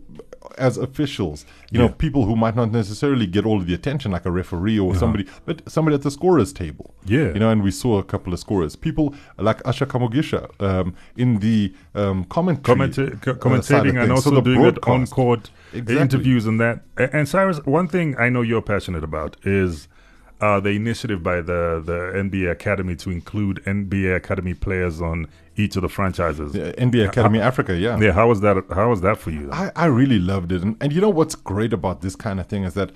[SPEAKER 1] as officials, you know people who might not necessarily get all of the attention like a referee or somebody, but somebody at the scorers table.
[SPEAKER 2] Yeah.
[SPEAKER 1] you know, and we saw a couple of scorers, people like Asha Kamogisha um, in the um, commentary,
[SPEAKER 2] Commenta- co-
[SPEAKER 1] uh, of
[SPEAKER 2] commentating and also
[SPEAKER 1] So the
[SPEAKER 2] doing it on court
[SPEAKER 1] Exactly.
[SPEAKER 2] interviews and that. And Cyrus, one thing I know you're passionate about is uh, the initiative by the the NBA Academy to include NBA Academy players on each of the franchises.
[SPEAKER 1] Uh, NBA Academy Africa, yeah.
[SPEAKER 2] Yeah, how was that? How was that for you?
[SPEAKER 1] I, I really loved it. And, and you know what's great about this kind of thing is that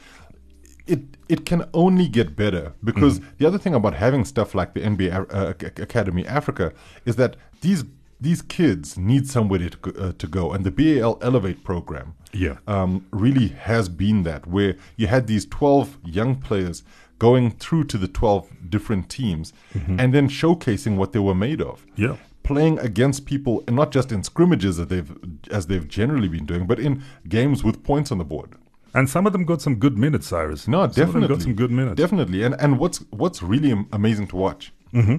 [SPEAKER 1] it it can only get better because
[SPEAKER 2] Mm-hmm.
[SPEAKER 1] the other thing about having stuff like the NBA uh, Academy Africa is that these these kids need somewhere to go, uh, to go and the BAL Elevate program
[SPEAKER 2] Yeah.
[SPEAKER 1] um, really has been that where you had these 12 young players going through to the 12 different teams and then showcasing what they were made of
[SPEAKER 2] Mm-hmm. Yeah.
[SPEAKER 1] Playing against people and not just in scrimmages that they've as they've generally been doing but in games with points on the board
[SPEAKER 2] And some of them got some good minutes, Cyrus.
[SPEAKER 1] no
[SPEAKER 2] Some
[SPEAKER 1] definitely
[SPEAKER 2] got some good minutes.
[SPEAKER 1] definitely and and what's what's really amazing to watch
[SPEAKER 2] Mm-hmm.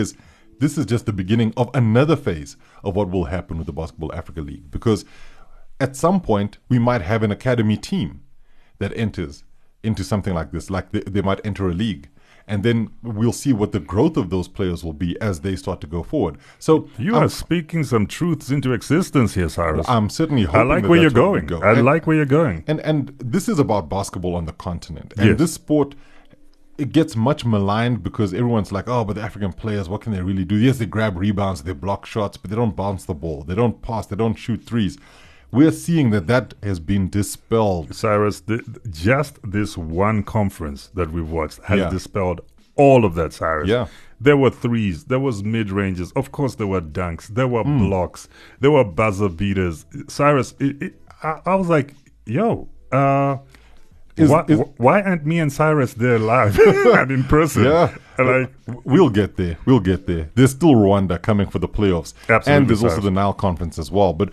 [SPEAKER 1] is this is just the beginning of another phase of what will happen with the basketball africa league because at some point we might have an academy team that enters into something like this like they, they might enter a league and then we'll see what the growth of those players will be as they start to go forward so
[SPEAKER 2] You
[SPEAKER 1] I'm,
[SPEAKER 2] are speaking some truths into existence here, Cyrus.
[SPEAKER 1] I'm certainly hoping
[SPEAKER 2] I like
[SPEAKER 1] that
[SPEAKER 2] where you're
[SPEAKER 1] that's where we
[SPEAKER 2] going.
[SPEAKER 1] go.
[SPEAKER 2] I
[SPEAKER 1] And-
[SPEAKER 2] like where you're going.
[SPEAKER 1] and and this is about basketball on the continent. And
[SPEAKER 2] Yes.
[SPEAKER 1] this sport it gets much maligned because everyone's like, oh, but the African players, what can they really do? Yes, they grab rebounds, they block shots, but they don't bounce the ball, they don't pass, they don't shoot threes. We're seeing that that has been dispelled.
[SPEAKER 2] Cyrus, th- th- just this one conference that we've watched has
[SPEAKER 1] Yeah.
[SPEAKER 2] dispelled all of that, Cyrus.
[SPEAKER 1] Yeah.
[SPEAKER 2] There were threes, there was mid ranges, of course there were dunks, there were
[SPEAKER 1] Hmm.
[SPEAKER 2] blocks, there were buzzer beaters. Cyrus, it, it, I, I was like, yo, uh,
[SPEAKER 1] Is-
[SPEAKER 2] why,
[SPEAKER 1] is-
[SPEAKER 2] why aren't me and Cyrus there live and in person?
[SPEAKER 1] Yeah.
[SPEAKER 2] Like,
[SPEAKER 1] We'll get there. We'll get there. There's still Rwanda coming for the playoffs,
[SPEAKER 2] Absolutely,
[SPEAKER 1] and there's also the Nile conference as well. But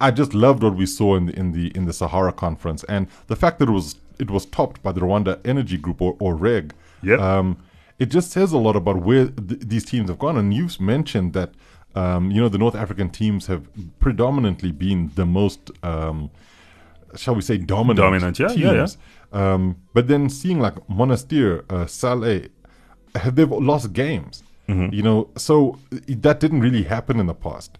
[SPEAKER 1] I just loved what we saw in the in the in the Sahara conference, and the fact that it was it was topped by the Rwanda Energy Group or, or REG.
[SPEAKER 2] Yep.
[SPEAKER 1] Um, it just says a lot about where th- these teams have gone, and you've mentioned that. Um, you know the North African teams have predominantly been the most um, shall we say, dominant,
[SPEAKER 2] Dominant, yeah, yeah,
[SPEAKER 1] teams. Um, but then seeing like Monastir, uh, Salé, have they've lost games.
[SPEAKER 2] Mm-hmm.
[SPEAKER 1] You know, so that didn't really happen in the past.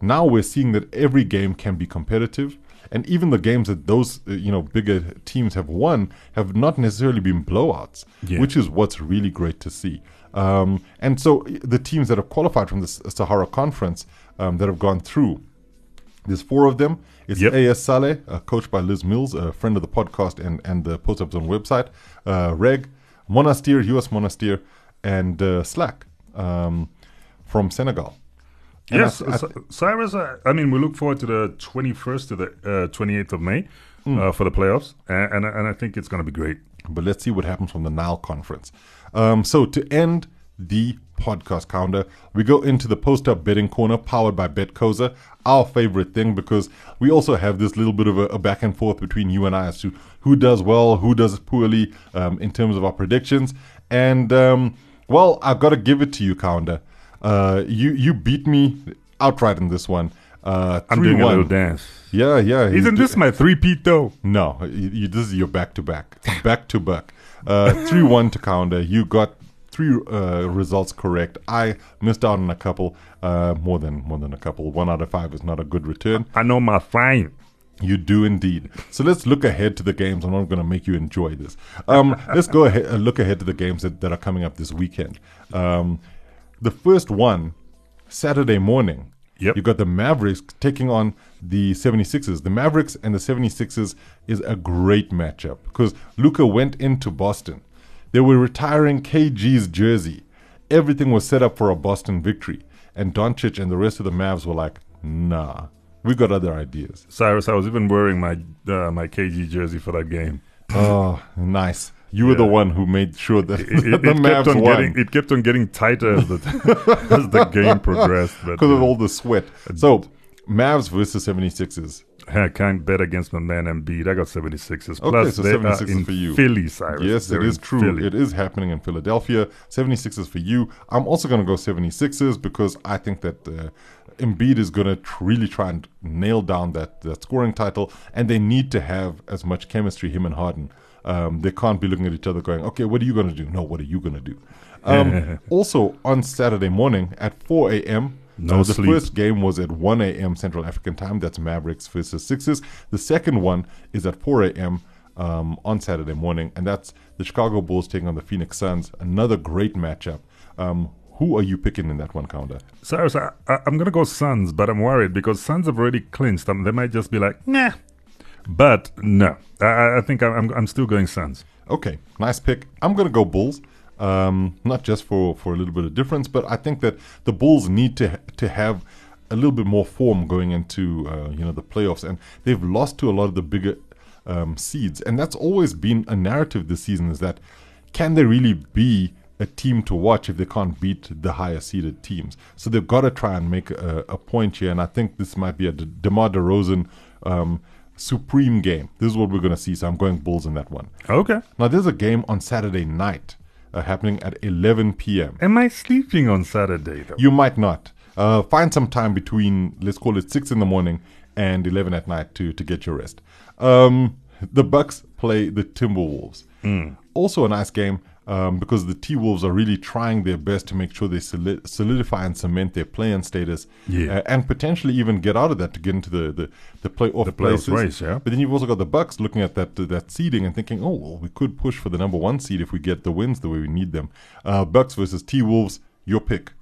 [SPEAKER 1] Now we're seeing that every game can be competitive, and even the games that those uh, you know bigger teams have won have not necessarily been blowouts,
[SPEAKER 2] Yeah.
[SPEAKER 1] which is what's really great to see. Um, and so the teams that have qualified from the Sahara Conference um, that have gone through, there's four of them. It's
[SPEAKER 2] Yep.
[SPEAKER 1] AS Salé, uh, coached by Liz Mills, a friend of the podcast and, and the Post Zone website. Uh, REG, Monastir, US Monastir, and uh, SLAC um, from Senegal. And
[SPEAKER 2] Yes,
[SPEAKER 1] I- I
[SPEAKER 2] Cy- Cyrus. Uh, I mean, we look forward to the 21st to the uh, 28th of May
[SPEAKER 1] Hmm.
[SPEAKER 2] uh, for the playoffs, and and, and I think it's going to be great.
[SPEAKER 1] but let's see what happens from the Nile conference. Um, so to end the podcast Kaunda, we go into the post-up betting corner powered by Betcoza, our favorite thing because we also have this little bit of a, a back and forth between you and I as to who does well, who does poorly um, in terms of our predictions. And um, well, I've got to give it to you, Kaunda. Uh, you you beat me outright in this one. Uh,
[SPEAKER 2] I'm doing a little dance.
[SPEAKER 1] Yeah, yeah.
[SPEAKER 2] Isn't this my three-peat though?
[SPEAKER 1] no, you, you, this is your back to back, back to back. Uh, Three one to Kaunda. You got three uh, results correct. I missed out on a couple. Uh, more than more than a couple. One out of five is not a good return.
[SPEAKER 2] I know my fine.
[SPEAKER 1] You do indeed. So let's look ahead to the games. I'm not going to make you enjoy this. Um, let's go ahead and look ahead to the games that, that are coming up this weekend. Um, the first one, Saturday morning.
[SPEAKER 2] Yep.
[SPEAKER 1] You got the Mavericks taking on the 76ers. The Mavericks and the 76ers is a great matchup because Luka went into Boston. They were retiring KG's jersey. Everything was set up for a Boston victory. And Doncic and the rest of the Mavs were like, nah, we got other ideas.
[SPEAKER 2] Cyrus, I was even wearing my uh, my KG jersey for that game.
[SPEAKER 1] Oh, nice. You were the one who made sure that
[SPEAKER 2] It, it,
[SPEAKER 1] the
[SPEAKER 2] it kept on
[SPEAKER 1] won
[SPEAKER 2] getting it kept on getting tighter as the as the game progressed. But
[SPEAKER 1] because of
[SPEAKER 2] uh,
[SPEAKER 1] all the sweat. So, Mavs versus 76ers.
[SPEAKER 2] I can't bet against my man Embiid. I got 76ers.
[SPEAKER 1] Okay,
[SPEAKER 2] Plus,
[SPEAKER 1] so
[SPEAKER 2] they are
[SPEAKER 1] 76ers
[SPEAKER 2] in
[SPEAKER 1] for you.
[SPEAKER 2] Philly, Cyrus.
[SPEAKER 1] Yes,
[SPEAKER 2] They're
[SPEAKER 1] it is true.
[SPEAKER 2] Philly.
[SPEAKER 1] It is happening in Philadelphia. 76ers for you. I'm also going to go 76ers because I think that uh, Embiid is going to tr- really try and nail down that, that scoring title, and they need to have as much chemistry, him and Harden. Um, they can't be looking at each other going, okay, what are you going to do? No, what are you going to do? Um, also, on Saturday morning at 4 a.m.,
[SPEAKER 2] No
[SPEAKER 1] uh, the
[SPEAKER 2] sleep.
[SPEAKER 1] first game was at 1 a.m. Central African time. That's Mavericks versus Sixers. The second one is at 4 a.m. Um, on Saturday morning, and that's the Chicago Bulls taking on the Phoenix Suns. Another great matchup. Um, who are you picking in that one, Kaunda?
[SPEAKER 2] Cyrus, I, I'm going to go Suns, but I'm worried because Suns have already clinched. Um, they might just be like, nah. But no, I- I, think I'm, I'm, I'm still going Suns.
[SPEAKER 1] Okay, nice pick. I'm going to go Bulls. Um, not just for, for a little bit of difference, but I think that the Bulls need to to have a little bit more form going into uh, you know the playoffs, and they've lost to a lot of the bigger um, seeds, and that's always been a narrative this season: is that can they really be a team to watch if they can't beat the higher seeded teams? So they've got to try and make a, a point here, and I think this might be a De- DeMar DeRozan um, supreme game. This is what we're going to see. So I'm going Bulls in that one.
[SPEAKER 2] Okay.
[SPEAKER 1] Now, there's a game on Saturday night uh, happening at 11 p.m.
[SPEAKER 2] Am I sleeping on Saturday, though?
[SPEAKER 1] You might not. Uh, find some time between, let's call it 6 in the morning and 11 at night to, to get your rest. Um, the Bucks play the Timberwolves. Also, a nice game um, because the T Wolves are really trying their best to make sure they solidify and cement their play-in status,
[SPEAKER 2] Yeah.
[SPEAKER 1] uh, and potentially even get out of that to get into the the, the playoff
[SPEAKER 2] The playoff
[SPEAKER 1] places.
[SPEAKER 2] race, yeah.
[SPEAKER 1] But then you've also got the Bucks looking at that that seeding and thinking, oh, well, we could push for the number one seed if we get the wins the way we need them. Uh, Bucks versus T Wolves, your pick.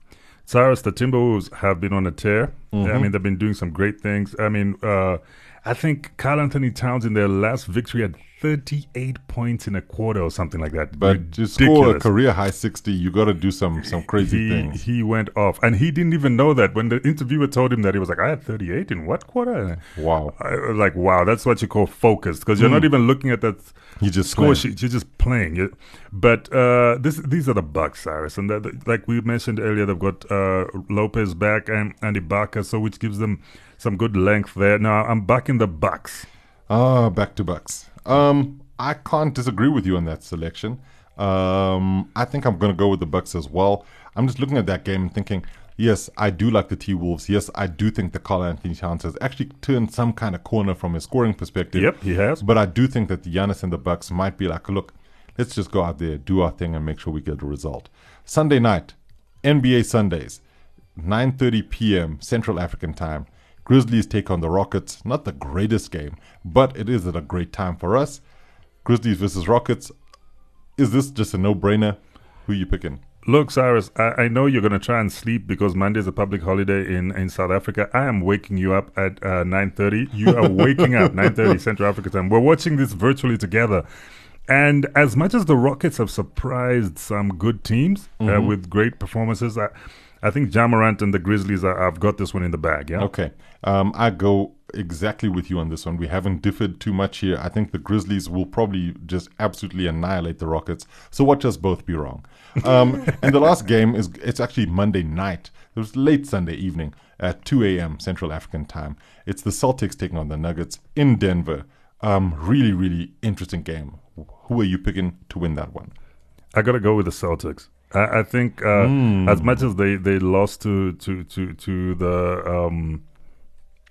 [SPEAKER 2] Cyrus, the Timberwolves have been on a tear.
[SPEAKER 1] Mm-hmm.
[SPEAKER 2] I mean, they've been doing some great things. I mean, uh, I think Karl-Anthony Towns in their last victory had 38 points in a quarter or something like that.
[SPEAKER 1] But to score a career high sixty, you got to do some some crazy
[SPEAKER 2] he,
[SPEAKER 1] things.
[SPEAKER 2] He went off, and he didn't even know that. When the interviewer told him that, he was like, "I had 38 in what quarter?"
[SPEAKER 1] Wow,
[SPEAKER 2] I was like, "Wow, that's what you call focused," because you're not even looking at that
[SPEAKER 1] you just
[SPEAKER 2] score
[SPEAKER 1] playing.
[SPEAKER 2] sheet. You're just playing. You- But uh, this, these are the Bucks, Cyrus, and that, like we mentioned earlier, they've got uh, Lopez back and and Ibaka, so which gives them some good length there. Now I'm back in the Bucks.
[SPEAKER 1] Ah, back to Bucks. Um, I can't disagree with you on that selection. Um, I think I'm going to go with the Bucks as well. I'm just looking at that game and thinking Yes, I do like the T Wolves. Yes, I do think that Karl-Anthony Towns has actually turned some kind of corner from a scoring perspective.
[SPEAKER 2] Yep, he has.
[SPEAKER 1] But I do think that the Giannis and the Bucks might be like, look, let's just go out there, do our thing, and make sure we get a result. Sunday night, NBA Sundays, 9:30 p.m. Central African time. Grizzlies take on the Rockets. Not the greatest game, but it is at a great time for us. Grizzlies versus Rockets. Is this just a no-brainer? Who you picking?
[SPEAKER 2] Look, Cyrus, I, I know you're going to try and sleep because Monday is a public holiday in, in South Africa. I am waking you up at uh, 9.30. You are waking up 9.30 Central Africa time. We're watching this virtually together. And as much as the Rockets have surprised some good teams uh, with great performances, I, I think Ja Morant and the Grizzlies are, have got this one in the bag. Yeah.
[SPEAKER 1] Okay. Um, I go exactly with you on this one. We haven't differed too much here. I think the Grizzlies will probably just absolutely annihilate the Rockets. So watch us both be wrong. Um, and the last game is it's actually Monday night. It was late Sunday evening at 2 a.m. Central African time. It's the Celtics taking on the Nuggets in Denver. Um, really, really interesting game. Who are you picking to win that one?
[SPEAKER 2] I got to go with the Celtics. I, I think uh, as much as they, they lost to to to to the um,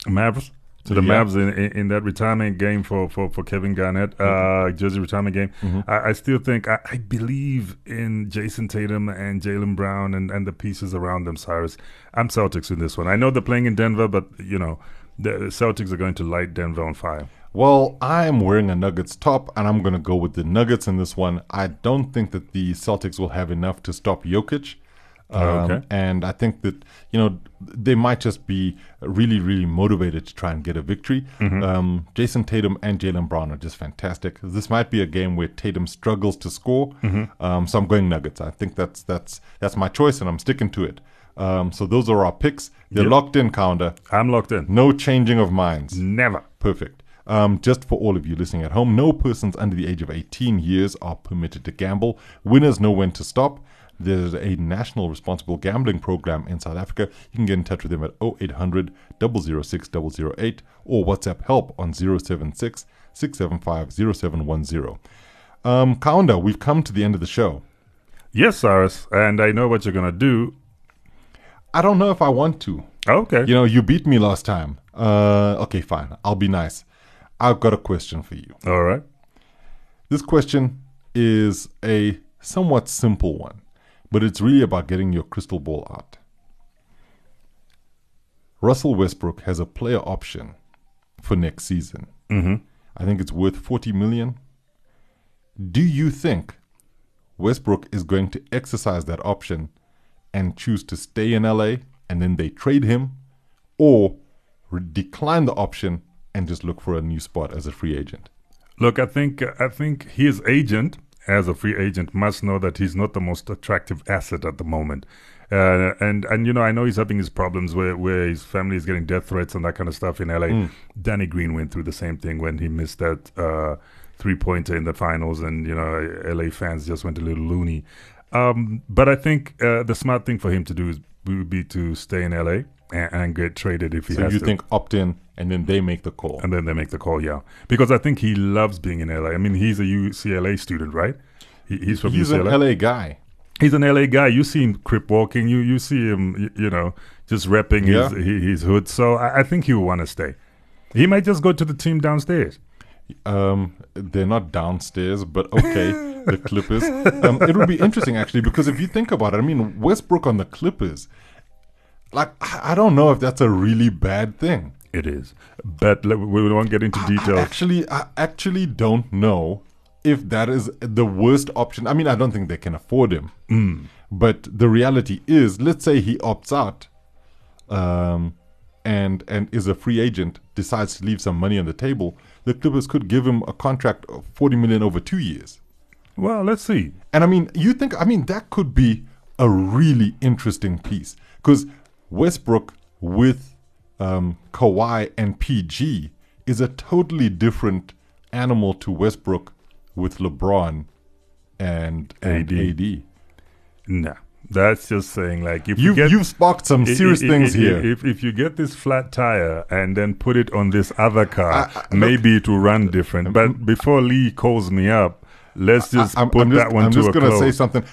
[SPEAKER 2] Mavs to the
[SPEAKER 1] Yeah.
[SPEAKER 2] Mavs in, in, in that retirement game for, for, for Kevin Garnett, uh, jersey retirement game, I, I still think I, I believe in Jayson Tatum and Jaylen Brown and, and the pieces around them. Cyrus, I'm Celtics in this one. I know they're playing in Denver, but you know the Celtics are going to light Denver on fire.
[SPEAKER 1] Well, I am wearing a Nuggets top, and I'm going to go with the Nuggets in this one. I don't think that the Celtics will have enough to stop Jokic. Um,
[SPEAKER 2] Okay.
[SPEAKER 1] And I think that, you know, they might just be really, really motivated to try and get a victory. Um, Jayson Tatum and Jaylen Brown are just fantastic. This might be a game where Tatum struggles to score. Um, so I'm going Nuggets. I think that's that's that's my choice, and I'm sticking to it. Um, so those are our picks. They're
[SPEAKER 2] Yep.
[SPEAKER 1] locked in, Kaunda.
[SPEAKER 2] I'm locked in.
[SPEAKER 1] No changing of minds.
[SPEAKER 2] Never.
[SPEAKER 1] Perfect. Um, just for all of you listening at home, no persons under the age of 18 years are permitted to gamble. Winners know when to stop. There's a national responsible gambling program in South Africa. You can get in touch with them at 0800 006 008 or WhatsApp help on 076 675 0710. Um, Kaunda, we've come to the end of the show.
[SPEAKER 2] Yes, Cyrus, and I know what you're gonna do.
[SPEAKER 1] I don't know if I want to.
[SPEAKER 2] Okay.
[SPEAKER 1] You know, you beat me last time. Uh, okay, fine. I'll be nice. I've got a question for you.
[SPEAKER 2] All right.
[SPEAKER 1] This question is a somewhat simple one, but it's really about getting your crystal ball out. Russell Westbrook has a player option for next season.
[SPEAKER 2] Mm-hmm.
[SPEAKER 1] I think it's worth 40 million. Do you think Westbrook is going to exercise that option and choose to stay in LA and then they trade him or re- decline the option and just look for a new spot as a free agent?
[SPEAKER 2] Look, I think I think his agent, as a free agent, must know that he's not the most attractive asset at the moment. Uh, and and you know, I know he's having his problems where where his family is getting death threats and that kind of stuff in LA. Danny Green went through the same thing when he missed that uh, three pointer in the finals, and you know, LA fans just went a little loony. Um, but I think uh, the smart thing for him to do is would be to stay in LA and, and get traded if he
[SPEAKER 1] So
[SPEAKER 2] has
[SPEAKER 1] you
[SPEAKER 2] to.
[SPEAKER 1] think opt in and then they make the call?
[SPEAKER 2] And then they make the call, yeah. Because I think he loves being in LA. I mean, he's a UCLA student, right? He, he's from
[SPEAKER 1] He's an
[SPEAKER 2] UCLA.
[SPEAKER 1] LA guy.
[SPEAKER 2] He's an LA guy. You see him crip walking. You you see him, you, you know, just repping
[SPEAKER 1] Yeah.
[SPEAKER 2] his his his hood. So I, I think he will want to stay. He might just go to the team downstairs.
[SPEAKER 1] Um, they're not downstairs, but okay, the Clippers. Um, it would be interesting actually because if you think about it, I mean Westbrook on the Clippers, like I don't know if that's a really bad thing.
[SPEAKER 2] It is, but we won't get into
[SPEAKER 1] I
[SPEAKER 2] details.
[SPEAKER 1] actually, I actually don't know if that is the worst option. I mean, I don't think they can afford him.
[SPEAKER 2] Mm.
[SPEAKER 1] But the reality is, let's say he opts out, um, and and is a free agent, decides to leave some money on the table. The Clippers could give him a contract of forty million over two years.
[SPEAKER 2] Well, let's see.
[SPEAKER 1] And I mean, you think, I mean, that could be a really interesting piece because Westbrook with um, Kawhi and PG is a totally different animal to Westbrook with LeBron and, and
[SPEAKER 2] AD.
[SPEAKER 1] AD.
[SPEAKER 2] Nah, that's just saying like if you
[SPEAKER 1] You've,
[SPEAKER 2] get
[SPEAKER 1] you've sparked some serious
[SPEAKER 2] I- I-
[SPEAKER 1] things
[SPEAKER 2] I-
[SPEAKER 1] here.
[SPEAKER 2] If if you get this flat tire and then put it on this other car, maybe it will run different. But before Lee calls me up, let's just
[SPEAKER 1] I'm,
[SPEAKER 2] put
[SPEAKER 1] I'm just,
[SPEAKER 2] that one
[SPEAKER 1] I'm
[SPEAKER 2] to
[SPEAKER 1] just
[SPEAKER 2] a
[SPEAKER 1] gonna
[SPEAKER 2] close.
[SPEAKER 1] say something.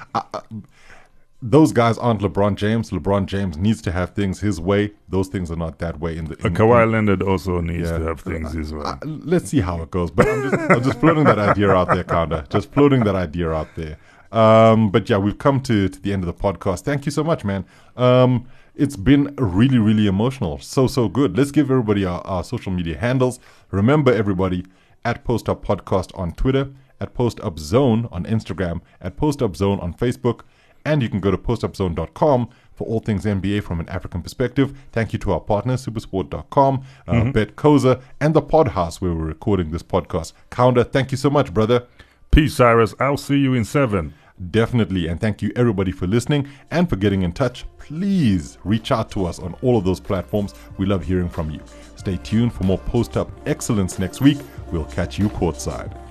[SPEAKER 1] Those guys aren't LeBron James. LeBron James needs to have things his way. Those things are not that way in the. In,
[SPEAKER 2] Kawhi Leonard also needs
[SPEAKER 1] Yeah.
[SPEAKER 2] to have things his way.
[SPEAKER 1] Uh, let's see how it goes. But I'm just, I'm just floating that idea out there, Kaunda. Just floating that idea out there. Um, but yeah, we've come to, to the end of the podcast. Thank you so much, man. Um, it's been really, really emotional. So, so good. Let's give everybody our, our social media handles. Remember, everybody, at Post Up Podcast on Twitter, at Post Up Zone on Instagram, at Post Up Zone on Facebook, and you can go to postupzone.com for all things NBA from an African perspective. Thank you to our partners, supersport.com, uh, Bet Koza, and the Podhouse where we're recording this podcast. Kaunda, thank you so much, brother.
[SPEAKER 2] Peace, Cyrus. I'll see you in seven.
[SPEAKER 1] Definitely. And thank you, everybody, for listening and for getting in touch. Please reach out to us on all of those platforms. We love hearing from you. Stay tuned for more post up excellence next week. We'll catch you courtside.